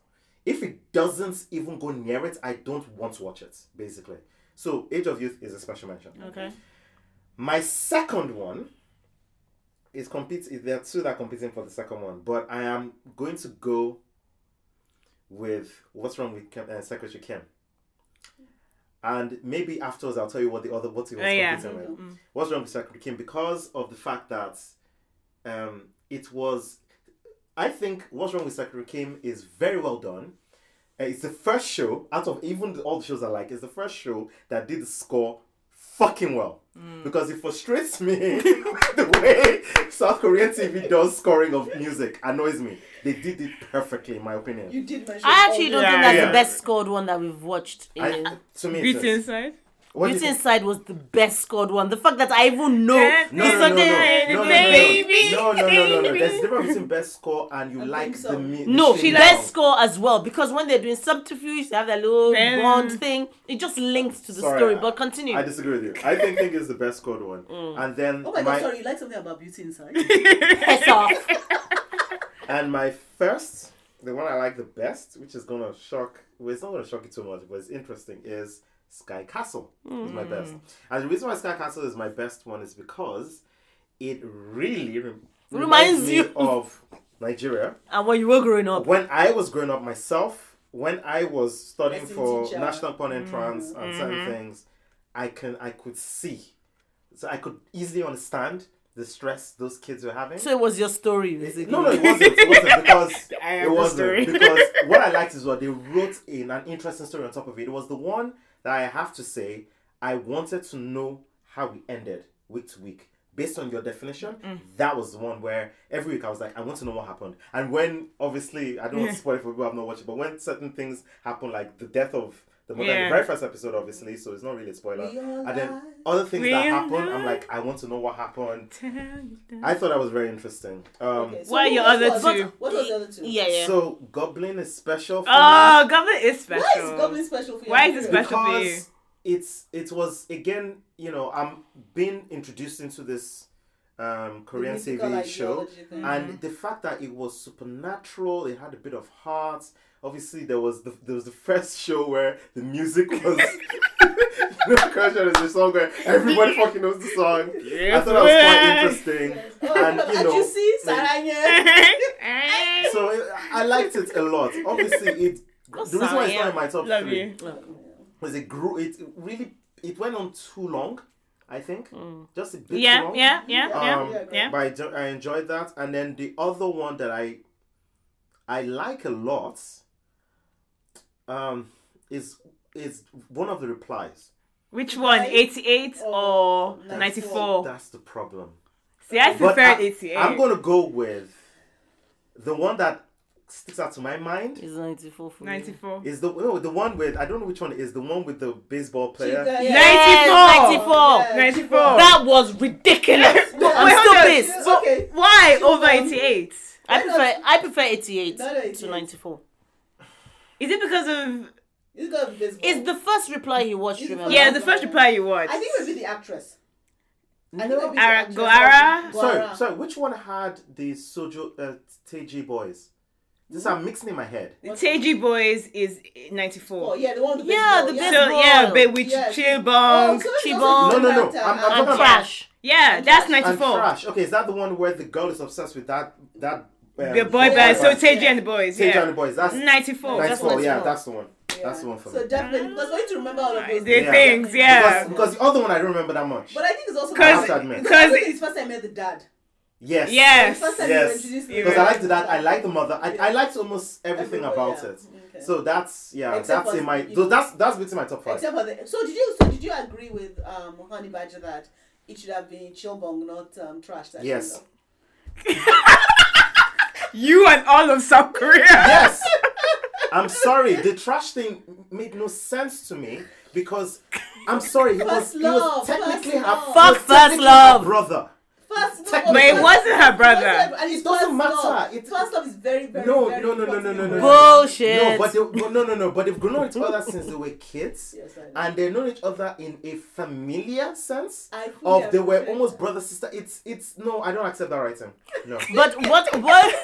If it doesn't even go near it, I don't want to watch it. Basically, so Age of Youth is a special mention. Okay. My second one is compete. There are two that are competing for the second one, but I am going to go with what's wrong with Kim, uh, Secretary Kim. And maybe afterwards I'll tell you what the other what he was Oh, yeah. competing with. What's wrong with Secretary Kim because of the fact that um, it was. I think what's wrong with Secretary Kim is very well done. Uh, it's the first show out of even the, all the shows I like. It's the first show that did the score fucking well because it frustrates me <laughs> the way South Korean TV does scoring of music annoys me. They did it perfectly, in my opinion. You did mention. I actually don't the- think that's Yeah. the best scored one that we've watched. In, I, to me, it inside. What do you Beauty? Inside was the best scored one. The fact that I even know No, No, no, no, no, no, no, no, no, baby, no, no, no, no, no. There's a difference between best score and you I like so. the me- No, machine best score as well because when they're doing subterfuge, they have that little Then- bond thing. It just links to the Sorry, story. I- But continue. I disagree with you. I think Think is the best scored one. <laughs> Mm. And then Oh my, my god, sorry, you like something about beauty inside? Piss off. <laughs> and my first, the one I like the best, which is gonna shock. Well, it's not gonna shock you too much, but it's interesting. Is Sky Castle is my best. And the reason why Sky Castle is my best one is because it really rem- Reminds me you. of Nigeria. and when you were growing up, when I was growing up myself, when I was studying for teacher. national pon entrance Mm-hmm. and certain things, I can I could see, so I could easily understand the stress those kids were having. so it was your story, basically. no, no, it wasn't. It wasn't <laughs> because it wasn't because <laughs> what I liked is what they wrote in an interesting story on top of it. It was the one that I have to say I wanted to know how we ended week to week. Based on your definition, Mm. that was the one where every week I was like, I want to know what happened. And when, obviously, I don't want to <laughs> spoil it for people who have not watched it, but when certain things happen, like the death of the mother Yeah. the very first episode, obviously, so it's not really a spoiler. And then other things that We all happen, I'm like, I want to know what happened. I thought that was very interesting. Um, Okay, so What are your other was- two? What was the other two? Yeah, yeah. So Goblin is special for Oh, Goblin is special. Why is Goblin special for you? Why is it I'm special? for you? it's it was again, you know, I'm being introduced into this um, Korean mythical TV show, thing. and the fact that it was supernatural, it had a bit of heart. Obviously, there was the there was the first show where the music was. no question is a song where everybody fucking knows the song. Yeah. I thought that was quite interesting, Oh, and you know, you see, Saranya. <laughs> so it, I liked it a lot. Obviously, it <laughs> the reason why it's not in my top Love three you. was it grew. It really it went on too long. I think just a bit too Yeah, long. yeah, yeah, yeah, Um, yeah. But I, I enjoyed that, and then the other one that I I like a lot um is is one of the replies. Which one? 88 or 94? 94? That's the problem. See, I prefer eighty-eight. I'm gonna go with the one that sticks out to my mind It's 94 for you. 94. is the no, the one with I don't know which one is the one with the baseball player. Chica, Yes, 94. 94. 94. That was ridiculous. Yeah. I'm still pissed. Okay. Why over um, 88? I prefer I prefer 88 88. to 94. Is it because of. It's got baseball. It's the first reply he watched, It's remember? Yeah, the first reply you watched. I think it maybe the actress. I think maybe the Ara- actress. Go Ara? Sorry, sorry. Which one had the Sojo uh, Taiji boys? This I'm mixing in my head. The Taiji Boys is 94. Oh yeah, the one with the Yeah, baseball. the yeah. So, yeah, but with Yes. Chilbong. Oh, so Chibong. No, no, no. I'm- I'm character. talking And about- Trash. yeah, that's 94. trash. Okay, is that the one where the girl is obsessed with that that um, The boy Yeah. band. So Yeah. And the Boys. Taiji Yeah. and the boys. That's 94. Nice. 94. Yeah, that's the one. Yeah. That's the one for So me. definitely, because for you to remember all of those The Yeah. things, yeah. Because, because the other one I don't remember that much. But I think it's also Because- to admit. because I because- think it's first time I met the dad. Yes. Yes. The first time Yes. introduced to Because the I dad. liked that. I like the mother. I, I liked almost everything Everybody, about yeah. it. Okay. So that's yeah. Except that's in my. So that's that's between my top five. Except for the so did you so did you agree with um Honey Badger that it should have been Chilbong, not um Trash? That Yes. <laughs> showed up? You and all of South Korea. yes. <laughs> I'm sorry. The trash thing made no sense to me because I'm sorry. He was First he was love, technically first her love. he Fuck was first technically love. her brother. First, no, Technically- But it wasn't her brother. And It doesn't first matter. Love. It- first love is very, very, No, very no, no, no, no, no, no, no. Bullshit. No, but they, but no, no, no. But they've grown each other since they were kids, <laughs> Yes, I know. and they know each other in a familiar sense I of they were almost brother sister. It's it's no, I don't accept that writing. No. <laughs> But what what <laughs>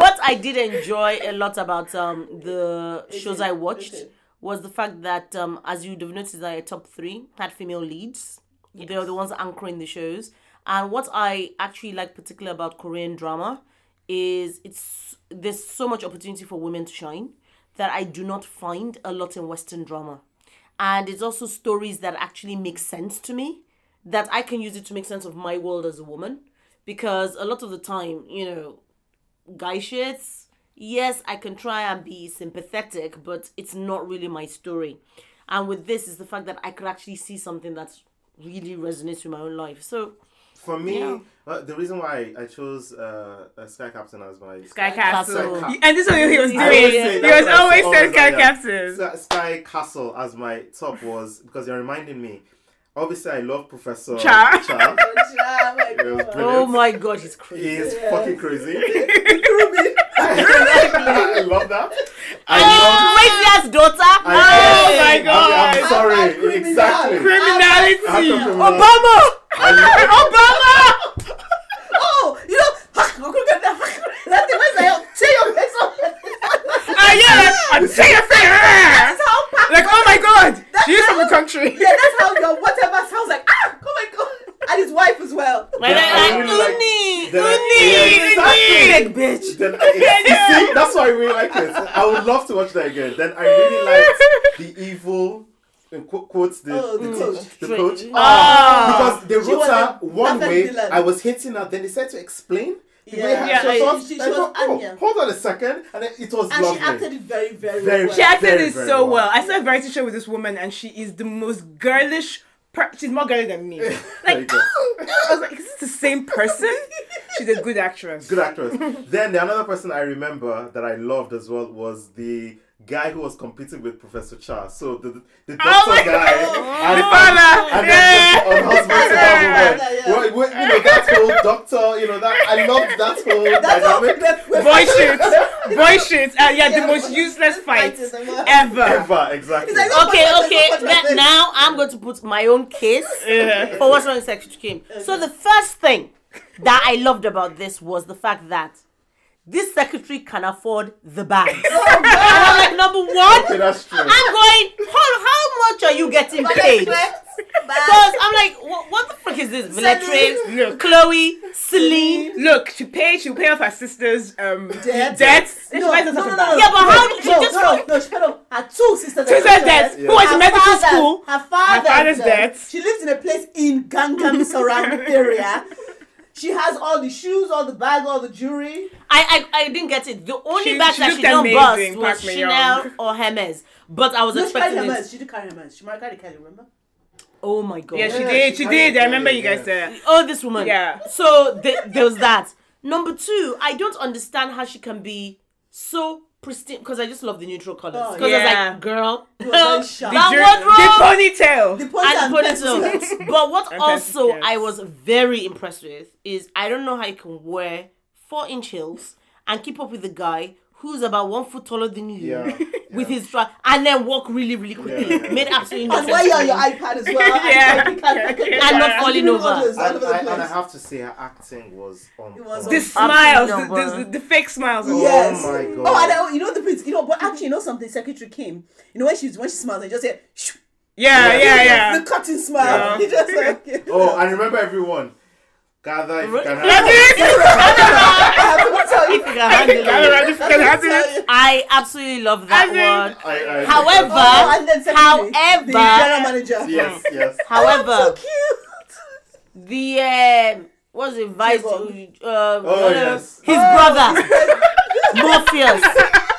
what I did enjoy a lot about um the shows I watched Okay. was the fact that um as you'd have noticed that top three had female leads. They are the ones anchoring the shows. And what I actually like particularly about Korean drama is it's there's so much opportunity for women to shine that I do not find a lot in Western drama. And it's also stories that actually make sense to me that I can use it to make sense of my world as a woman. Because a lot of the time, you know, guy shits, yes, I can try and be sympathetic, but it's not really my story. And with this is the fact that I could actually see something that's really resonates with my own life. So for me, Yeah. uh, the reason why I chose uh, uh, Sky Captain as my Sky Castle. Castle. Sky Ca- And this is what he was doing. always He was that's what I always saying Sky like. Captain. Sky- Sky Castle as my top was because you're reminding me. Obviously, I love Professor Cha. Cha. <laughs> Oh my God. Oh my god, he's crazy. He's is Yeah. fucking crazy. <laughs> Ruby. <laughs> I love that. I Oh, love. crazy ass daughter. I Oh love- my I- God. I'm sorry. I'm not criminal. exactly. Criminality. How come criminal? Obama. <laughs> Obama. <laughs> Oh, you know, that thing was like, say your face on. Ah, yeah. I'm <laughs> your face. That's how. Like, oh my god. She's from the country. Yeah, that's how your whatever sounds like. Ah, oh my god. <laughs> And his wife as well. Like, Yeah, I like, really like- Uni. Then I- Uni. Yeah, exactly. Big bitch. Then I, <laughs> you see, that's why I really like it. I would love to watch that again. Then I really <laughs> liked the evil, in qu- quotes, the, Oh, the the, coach. teach- the coach. Ah. because they She wrote her one way. villain. I was hating her. Then they said to explain. The Yeah. her- Yeah, she was, she- she was oh, hold on a second, and then it was And lovely. she acted it very, very, Very- well. She acted Very, it very so well. well. I saw a variety show with this woman, and she is the most girlish. She's more girly than me. <laughs> Like. <laughs> I was like, is this the same person? She's a good actress. Good actress. <laughs> then the another person I remember that I loved as well was the guy who was competing with Professor Cha. So the the doctor Oh guy God. and, The father. and Yeah. then the, on husband to Yeah. woman. Well, you know that whole doctor. You know that I loved that whole That's all. dynamic. Boy shit. Boy shit. Uh, yeah, the most useless fight Fight is the worst. ever. Ever exactly. It's like, Okay, Oh, okay. oh, That, oh, now I'm going to put my own case <laughs> Yeah. for what's wrong with Secretary Kim. So the first thing that I loved about this was the fact that this secretary can afford the bags. <laughs> and I'm like, number one, okay, that's true. I'm going, how, how much are you getting paid? Because I'm like, what, what the fuck is this? Veletre, Look. Chloe, Celine. Look, she pay, She paid off her sister's um Debt. debts. No, no, no, no, no. Yeah, but how did she no, just no, no, no, shut up. Her two sisters. Two sisters' sisters. debts. Yeah. Who went to medical father- school. Her father. Her father's debts. She lives in a place in Gangnam surround <laughs> area. She has all the shoes, all the bag, all the jewelry. I, I I didn't get it. The only She- bag she that she don't amazing, bust was Park Chanel or Hermes. But I was No, she carried expecting her it. mess. She did carry her mess. She married Kelly, remember? Oh my god. Yeah, she Yeah, did. she She did. I remember you guys yeah. said. Oh, this woman. Yeah. So th- there was that. Number two, I don't understand how she can be so pristine because I just love the neutral colors. Oh, Because I was yeah. like, girl, was very sharp. that The The wardrobe ponytail. The point and and put pencil. <laughs> But what And also pencil, I was very impressed with is I don't know how you can wear four inch heels and keep up with the guy who's about one foot taller than you Yeah, <laughs> with yeah. his truck and then walk really, really quickly. Yeah. Made absolutely no And sense. while you're on your iPad as well. <laughs> Yeah. And, you can- you not and falling over. all And, I, and I have to say, her acting was on. It was on The smiles, the, the, the, the fake smiles. Oh yes. Oh my god. Oh, and I, you know the prince. You know, but actually, you know something. Secretary Kim. You know when she when she smiles, they just say, Shh, Yeah, yeah, yeah. the cutting smile. Yeah. <laughs> He just like, Oh, and remember everyone. Gather if you can have it. I have to tell you. If you can handle <laughs> it. if you can handle it. I absolutely love that I one. I, I, However, Oh, and then secretary, however- the general manager. yes, yes. <laughs> so However, cute. the um, what's it, vice? Jacob. Um, Oh, uh, yes. his brother, <laughs> Morpheus.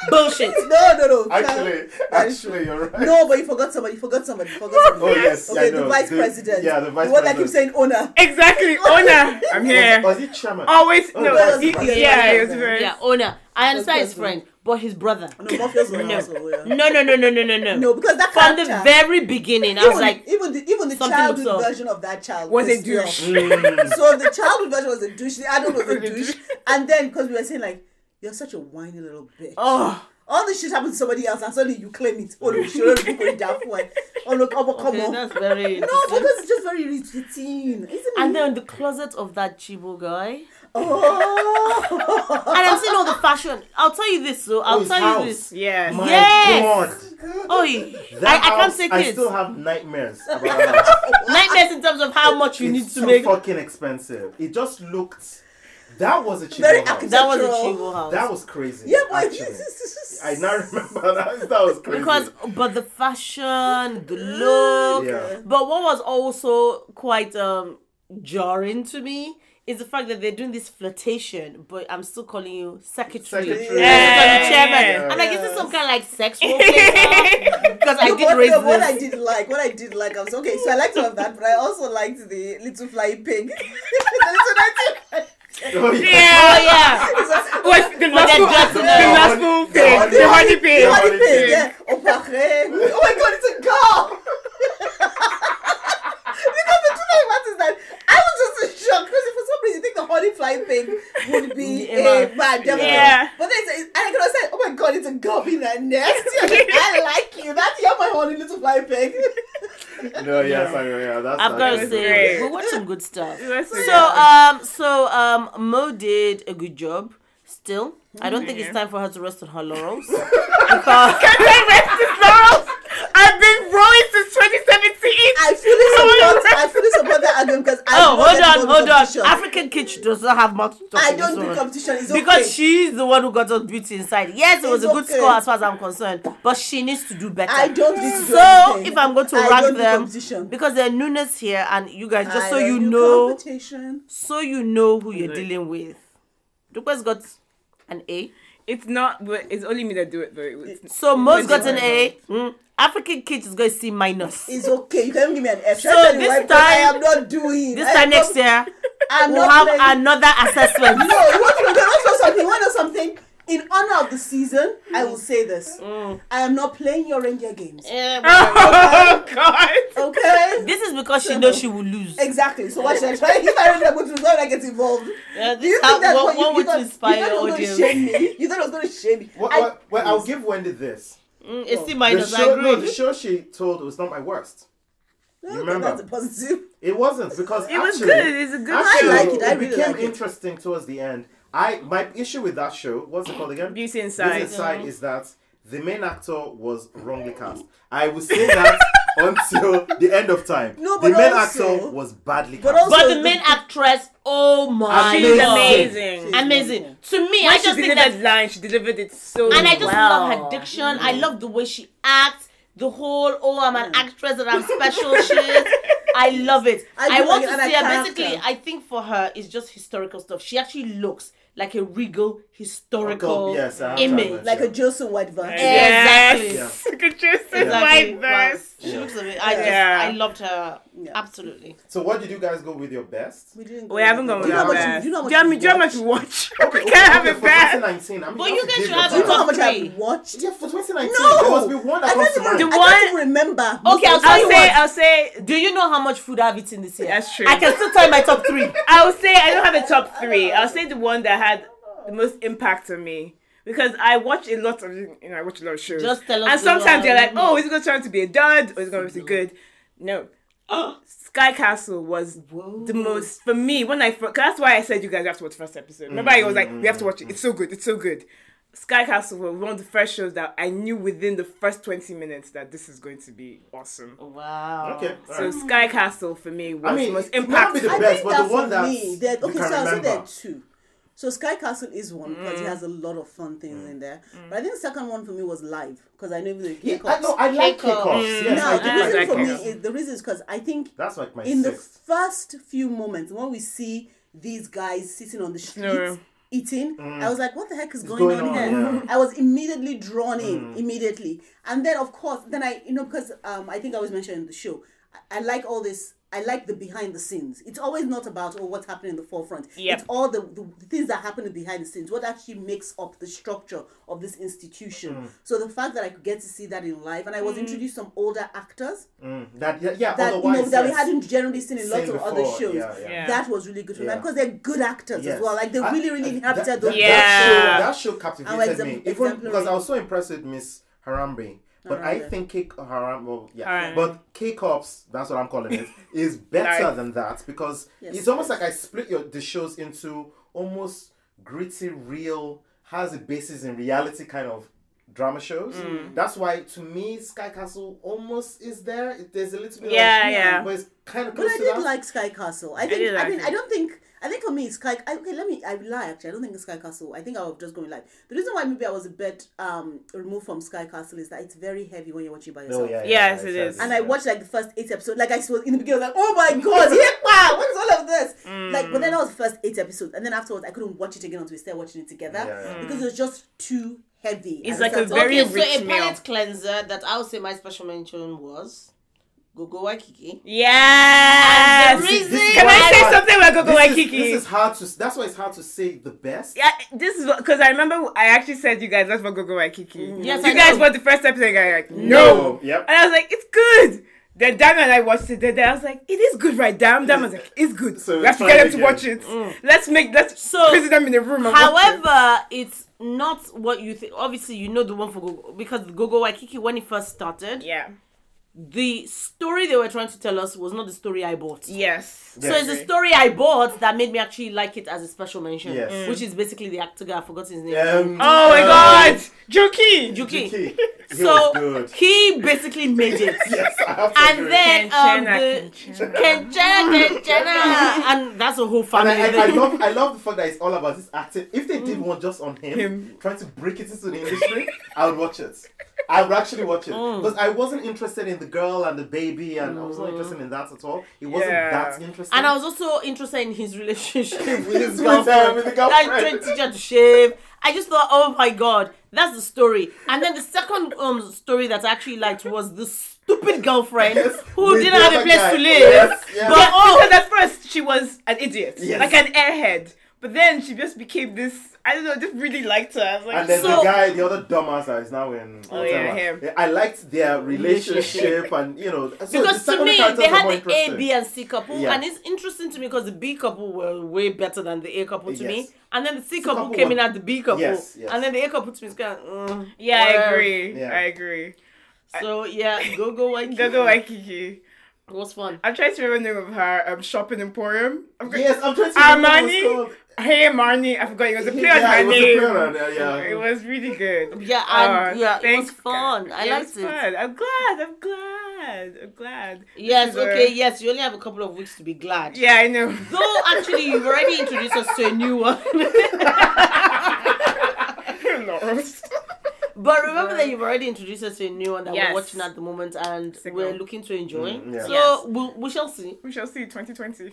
Bullshit. <laughs> No, no, no. Actually, actually, you're right. No, but you forgot somebody. You forgot somebody. You forgot somebody. Oh yes, Okay, I the know. vice president. Yeah, the vice president. The one that president. keeps saying owner. Exactly. Owner. I'm here. Was, was he chairman? Always. Oh, No. that's he- the yeah, it was very. Yeah, owner. I understand his friend, but his brother. No, Morpheus No. also, yeah. No, no, no, no, no, no, no. No, because that From the very beginning, I even, was like, even the even the childhood looks version of that child Was a douche. Mm. <laughs> So the childhood version was a douche. The adult was a <laughs> Was douche. douche. And then because we were saying like, you're such a whiny little bitch. Oh. All this shit happened to somebody else, and suddenly you claim it. Oh, no, you should put it down for it. Oh, look, oh, but come okay, on. that's very <laughs> No, because it's just very irritating, isn't it? And then the closet of that Chibo guy. oh, And I'm seeing all the fashion. I'll tell you this, so I'll Oh, his tell house. you this. Yeah. My Yes. God. Oh, he- That I, I can't say say I kids. still have nightmares about that. <laughs> Nightmares in terms of how much you it's need to so make. fucking expensive. It just looked. That was a cheap Very house. That was a Architectural. Chibo house. That was crazy. yeah, but actually. I now remember that. <laughs> That was crazy. because but the fashion the look Yeah. but what was also quite um jarring to me is the fact that they're doing this flirtation, but I'm still calling you secretary. Secretary. Yeah. chairman. Yeah. I'm like, is this some kind of like sex role? <laughs> Because I No, did what, raise no, what I did like, what I did like, I was okay. So I liked all of that, but I also liked the little flying pig. <laughs> the little nightingale. Oh, yeah. Oh yeah. What's the last they're one? dressing The up. last one The pig. honey- The honey pig. The honey honey pig, pig. yeah. Oh, oh my god, it's a girl. <laughs> because the truth of the matter is that I was just in shock because for some reason you think the honey flying pig would be <laughs> a bad definitely. Yeah. But then it's, and I could have said, oh my god, it's a girl being that nasty. I, like, I like you. That's you're my honey little flying pig. <laughs> No, yes, I, yeah, that's I've got to say, we watched some good stuff. So um, so um, Mo did a good job. Still, I don't think it's time for her to rest on her laurels <laughs> because I've been rowing since 2017. I fully support. I fully support that argument because I oh, know hold on, hold on. African Kitch does not have much to I don't this think competition is because okay. she's the one who got us beauty inside. Yes, it was a good okay. score as far as I'm concerned, but she needs to do better. I don't need do So anything. if I'm going to I rank don't do them, competition. because there are newness here, and you guys, just I so you know, so you know who you're Right. dealing with. Dupe's got an A. It's not, but it's only me that do it though. It's, So Mo's got an A. Mm. African kids is going to see minus. It's okay. You can give me an F. So I tell you this why? Because I time- am not doing. This I time next year, <laughs> I'm we'll have playing. another assessment. <laughs> No, you want to you know something? You want to know something? In honor of the season, I will say this: Mm. I am not playing your reindeer games. Well, oh God! Okay. this is because she knows she will lose. Exactly. So why should I try? If I really want to, why would I get involved? Yeah, Do you is how, think that's one, what you, one you way thought, inspire you thought it was going to shame me? You thought it was going to shame me? Well, I- well, well, I'll give Wendy this. Mm, it's C The minus. I show, agree. no, the show she told was not my worst. No, you remember? That's a positive. It wasn't because It was actually, good. It's a good actually, I like it. I really became like it. interesting towards the end. I my issue with that show, what's it called again? Beauty Inside. Beauty Inside is that the main actor was wrongly cast. I will say <laughs> that <laughs> until the end of time. No, the main also- actor was badly but cast. also- But the the- main actress, oh my She's Amazing. god, amazing. She's amazing. wonderful. To me, When I she just think delivered that, line, she delivered it so and I just well. love her diction. I mm-hmm. love the way she acts. The whole oh, I'm an mm. actress and I'm special shit. I love it. <laughs> I I, want like to see her. Basically. I think for her, it's just historical stuff. She actually looks like a regal historical Yes, I have to image. admit. Like a Joseph White van. Exactly. Yes. Good choice. Exactly. White Wow. verse. She Yeah. looks a bit. I just, I loved her. Yeah. Absolutely. So what did you guys go with your best? We didn't. We haven't gone Do with you know our how much? best. Do you know how much? Do you know do you know how much we watch? <laughs> Okay, we <laughs> can't have okay, it for bad. 2019. I mean, But you you have to guys give should your have Do you know how much. I've watched? Yeah, for 2019. No! There must be one that I comes can't to even. mind. The I can't even remember. Okay, I'll I'll say, what. I'll say, Do you know how much food I've eaten this year? That's true. I can still tell you my top three. <laughs> I'll say I don't have a top three. I'll say the one that had the most impact on me. Because I watch a lot of you know, I watch a lot of shows. Just tell us And sometimes you're like, oh, is it gonna turn out to be a dud or is it gonna be good? No. Sky Castle was the most for me when I fir- that's why I said you guys have to watch the first episode. Remember, I was like, we have to mm. watch it. It's so good. It's so good. Sky Castle was one of the first shows that I knew within the first twenty minutes that this is going to be awesome. Oh, wow. Okay. So alright. Sky Castle for me was I mean, the most it might not be impactful. the I best, think but that the one for that's me, that you okay, can so I'll say there are two. So Sky Castle is one because it mm. has a lot of fun things mm. in there. Mm. But I think the second one for me was live because I know the Yeah, I, no, I like K-Cops. kickoffs. Mm. Yes, now I the do reason like like for me is the reason is because I think That's like my in the first few moments when we see these guys sitting on the streets Yeah. eating, I was like, "What the heck is going, going on, on, here?" yeah. I was immediately drawn in immediately, and then of course, then I you know because um I think I was mentioning the show, I, I like all this. I like the behind the scenes. It's always not about oh what's happening in the forefront. Yep. It's all the, the, the things that happen behind the scenes. What actually makes up the structure of this institution. So the fact that I could get to see that in live, and I was introduced to some older actors Mm, that yeah, yeah that you know that we hadn't generally seen in lots of other shows. yeah, yeah. Yeah. That was really good for me because they're good actors Yes. as well. Like they I- really, really I- inhabited that, those Yeah. That show, that show captivated exam- me, even because I was so impressed with Miss Hammurabi. But I Hammurabi. think K Haram, well, yeah, Hammurabi. but K Cops, that's what I'm calling it, <laughs> is better Nice. than that because Yes, it's almost yes. like I split your the shows into almost gritty, real, has a basis in reality kind of drama shows. Mm. That's why to me Sky Castle almost is there. It- There's a little bit Yeah, of yeah. but it's kind of But close I to did that. like Sky Castle. I think. did I, mean, it. I don't think. I think for me, Sky. I, okay, let me. I lie. Actually, I don't think it's Sky Castle. I think I was just going live. The reason why maybe I was a bit um removed from Sky Castle is that it's very heavy when you're watching by yourself. Oh yeah. Yes, yeah, it it's- is. And I watched like the first eight episodes. Like I was in the beginning, I was like, "Oh my god, <laughs> yeah, what is all of this?" Like, but then that was the first eight episodes, and then afterwards, I couldn't watch it again until we started watching it together Yeah, yeah. because it was just too heavy. It's like so a I was very okay, so a meal. palate cleanser that I would say my special mention was Gogo Waikiki. Yes. And the reason Can I say something about Gogo This is, Waikiki? this is hard to. That's why it's hard to say the best. Yeah, this is because I remember I actually said you guys let's watch Gogo Waikiki. Mm-hmm. Yes, you I guys know. watched the first episode. And I like no. No. Yep. and I was like it's good. Then Dami and I watched it. Then I was like, it is good, right? Dam. Dam was like, it's good. So we have to get it them to watch again. it. Mm. Let's make let's So, visit them in a room. And watch it. However, it's not what you think. Obviously, you know the one for Gogo because Gogo Waikiki when it first started, yeah, the story they were trying to tell us was not the story I bought. yes. So Yes. it's the story I bought that made me actually like it as a special mention. Yes. Mm. Which is basically the actor guy. I forgot his name. Um, Oh my uh, God, Juki. Juki. He, <laughs> he So he basically made it. <laughs> Yes, I have to And agree. then um, Kenchena, the Kenchena. Kenchena, Kenchena, <laughs> and that's a whole And family. I, I, I love I love the fact that it's all about his acting. If they did one just on him, Him. trying to break it into the industry, I would watch it. I would actually watch it because I wasn't interested in the girl and the baby, and I was not interested in that at all. It wasn't Yeah. that interesting. And I was also interested in his relationship <laughs> with his <laughs> With, uh, girlfriend. with the That girlfriend. trained teacher to shave. I just thought, oh my god, that's the story. And then the second um story that I actually liked was the stupid girlfriend Yes, who didn't have a place guy. to live. Yes, yes. But oh, because at first she was an idiot, Yes. like an airhead. But then she just became this. I don't know, just really liked her. I was like, And then So- the guy, the other dumbass that is now in Oh, yeah, him. I liked their relationship and you know so because to me they had the A, interesting. B, and C couple, Yeah. and it's interesting to me because the B couple were way better than the A couple to me, and then the C, couple, couple came were- in at the B couple, Yes, yes. and then the A couple to me is kind of. Uh, yeah, I agree. Yeah. I agree. So yeah, go go <laughs> Waikiki. Gogo Waikiki. It was fun. I'm trying to remember the name of her um, shopping emporium. I'm going- Yes, I'm trying to remember what it's Armani. called. Hey Marnie, I forgot it was a play on <laughs> Yeah, her it was a name. play on her, yeah, yeah. It was really good. Yeah, and Oh, yeah, it was fun. God. I Yeah, liked was it. fun. I'm glad. I'm glad. I'm glad. Yes, This is a- okay, yes. You only have a couple of weeks to be glad. Yeah, I know. <laughs> Though actually, you've already introduced us to a new one. <laughs> Laurels. But remember that you've already introduced us to a new one that Yes. we're watching at the moment, and Signal. we're looking to enjoy. Mm, yeah. So Yes. we'll, we shall see. We shall see. 2020.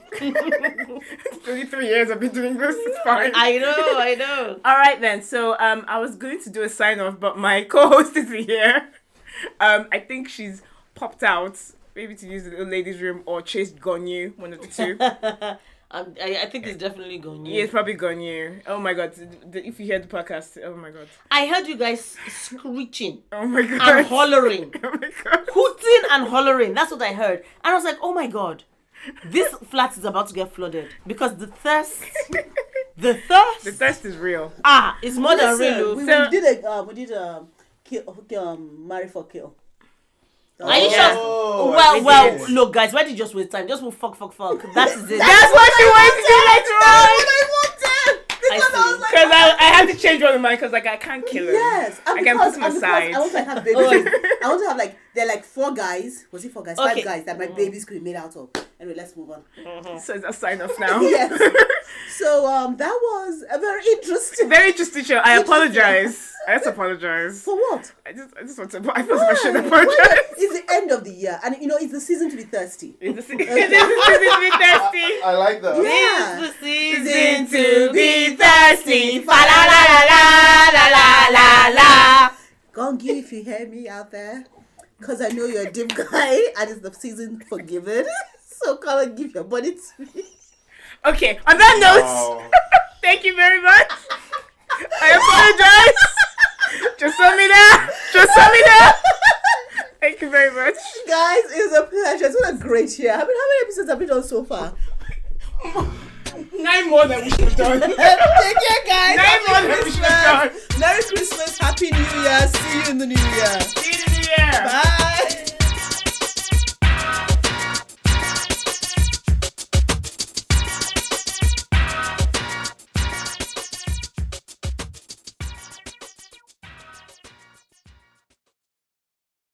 23 <laughs> <laughs> years I've been doing this. It's fine. I know, I know. <laughs> All right then. So um, I was going to do a sign off, but my co-host is here. Um, I think she's popped out, maybe to use the little ladies' room or chased Gong Yoo, one of the two. I, I think it's definitely going. yeah, it's probably Gong Yoo. Oh my god! The- the- If you hear the podcast, oh my god! I heard you guys screeching Oh my god! and hollering, <laughs> Oh my god! hooting and hollering. That's what I heard, and I was like, oh my god. This <laughs> flat is about to get flooded because the thirst, <laughs> the thirst, The thirst is real. ah, it's more than real. we, So- we did a um, we did um, kill, um, marry for kill. Oh, Are you Yeah. sure? Oh, well, well, see. look, guys, why did you just waste time? Just move fuck, fuck, fuck. That is it. That's what she wanted to do later on. I see. Because oh. I, I had to change one of mine because like I can't kill him. Yes, I can because, put him and aside. I want to have <laughs> babies. Oh, I want to have like they're like four guys. Was it four guys? Okay. Five guys that my babies could be made out of. Anyway, let's move on. So it's a sign off now. <laughs> yes. <laughs> So um, that was a very interesting. Very interesting show. I apologize. I just apologize. For what? I just I just want to. I feel like I should Why? apologize. It's the end of the year, and you know it's the season to be thirsty. It's the se- This is this is thirsty. <laughs> I like that. Yeah. It's the season to be thirsty. Fa la la la la la la la la. Gongi, if you hear me out there, because I know you're a deep guy, <laughs> and it's the season for giving. <laughs> So come and give your body to me. Okay. On that note, Wow. <laughs> thank you very much. I apologize. Just send me that. Just send me that. Thank you very much. Guys, it was a pleasure. It's been a great year. How many, how many episodes have we done so far? Oh Nine more than we should have done. <laughs> Take care, guys. Nine Happy more than we should have done. Merry Christmas. Happy New Year. See you in the New Year. See you in the New Year. Bye.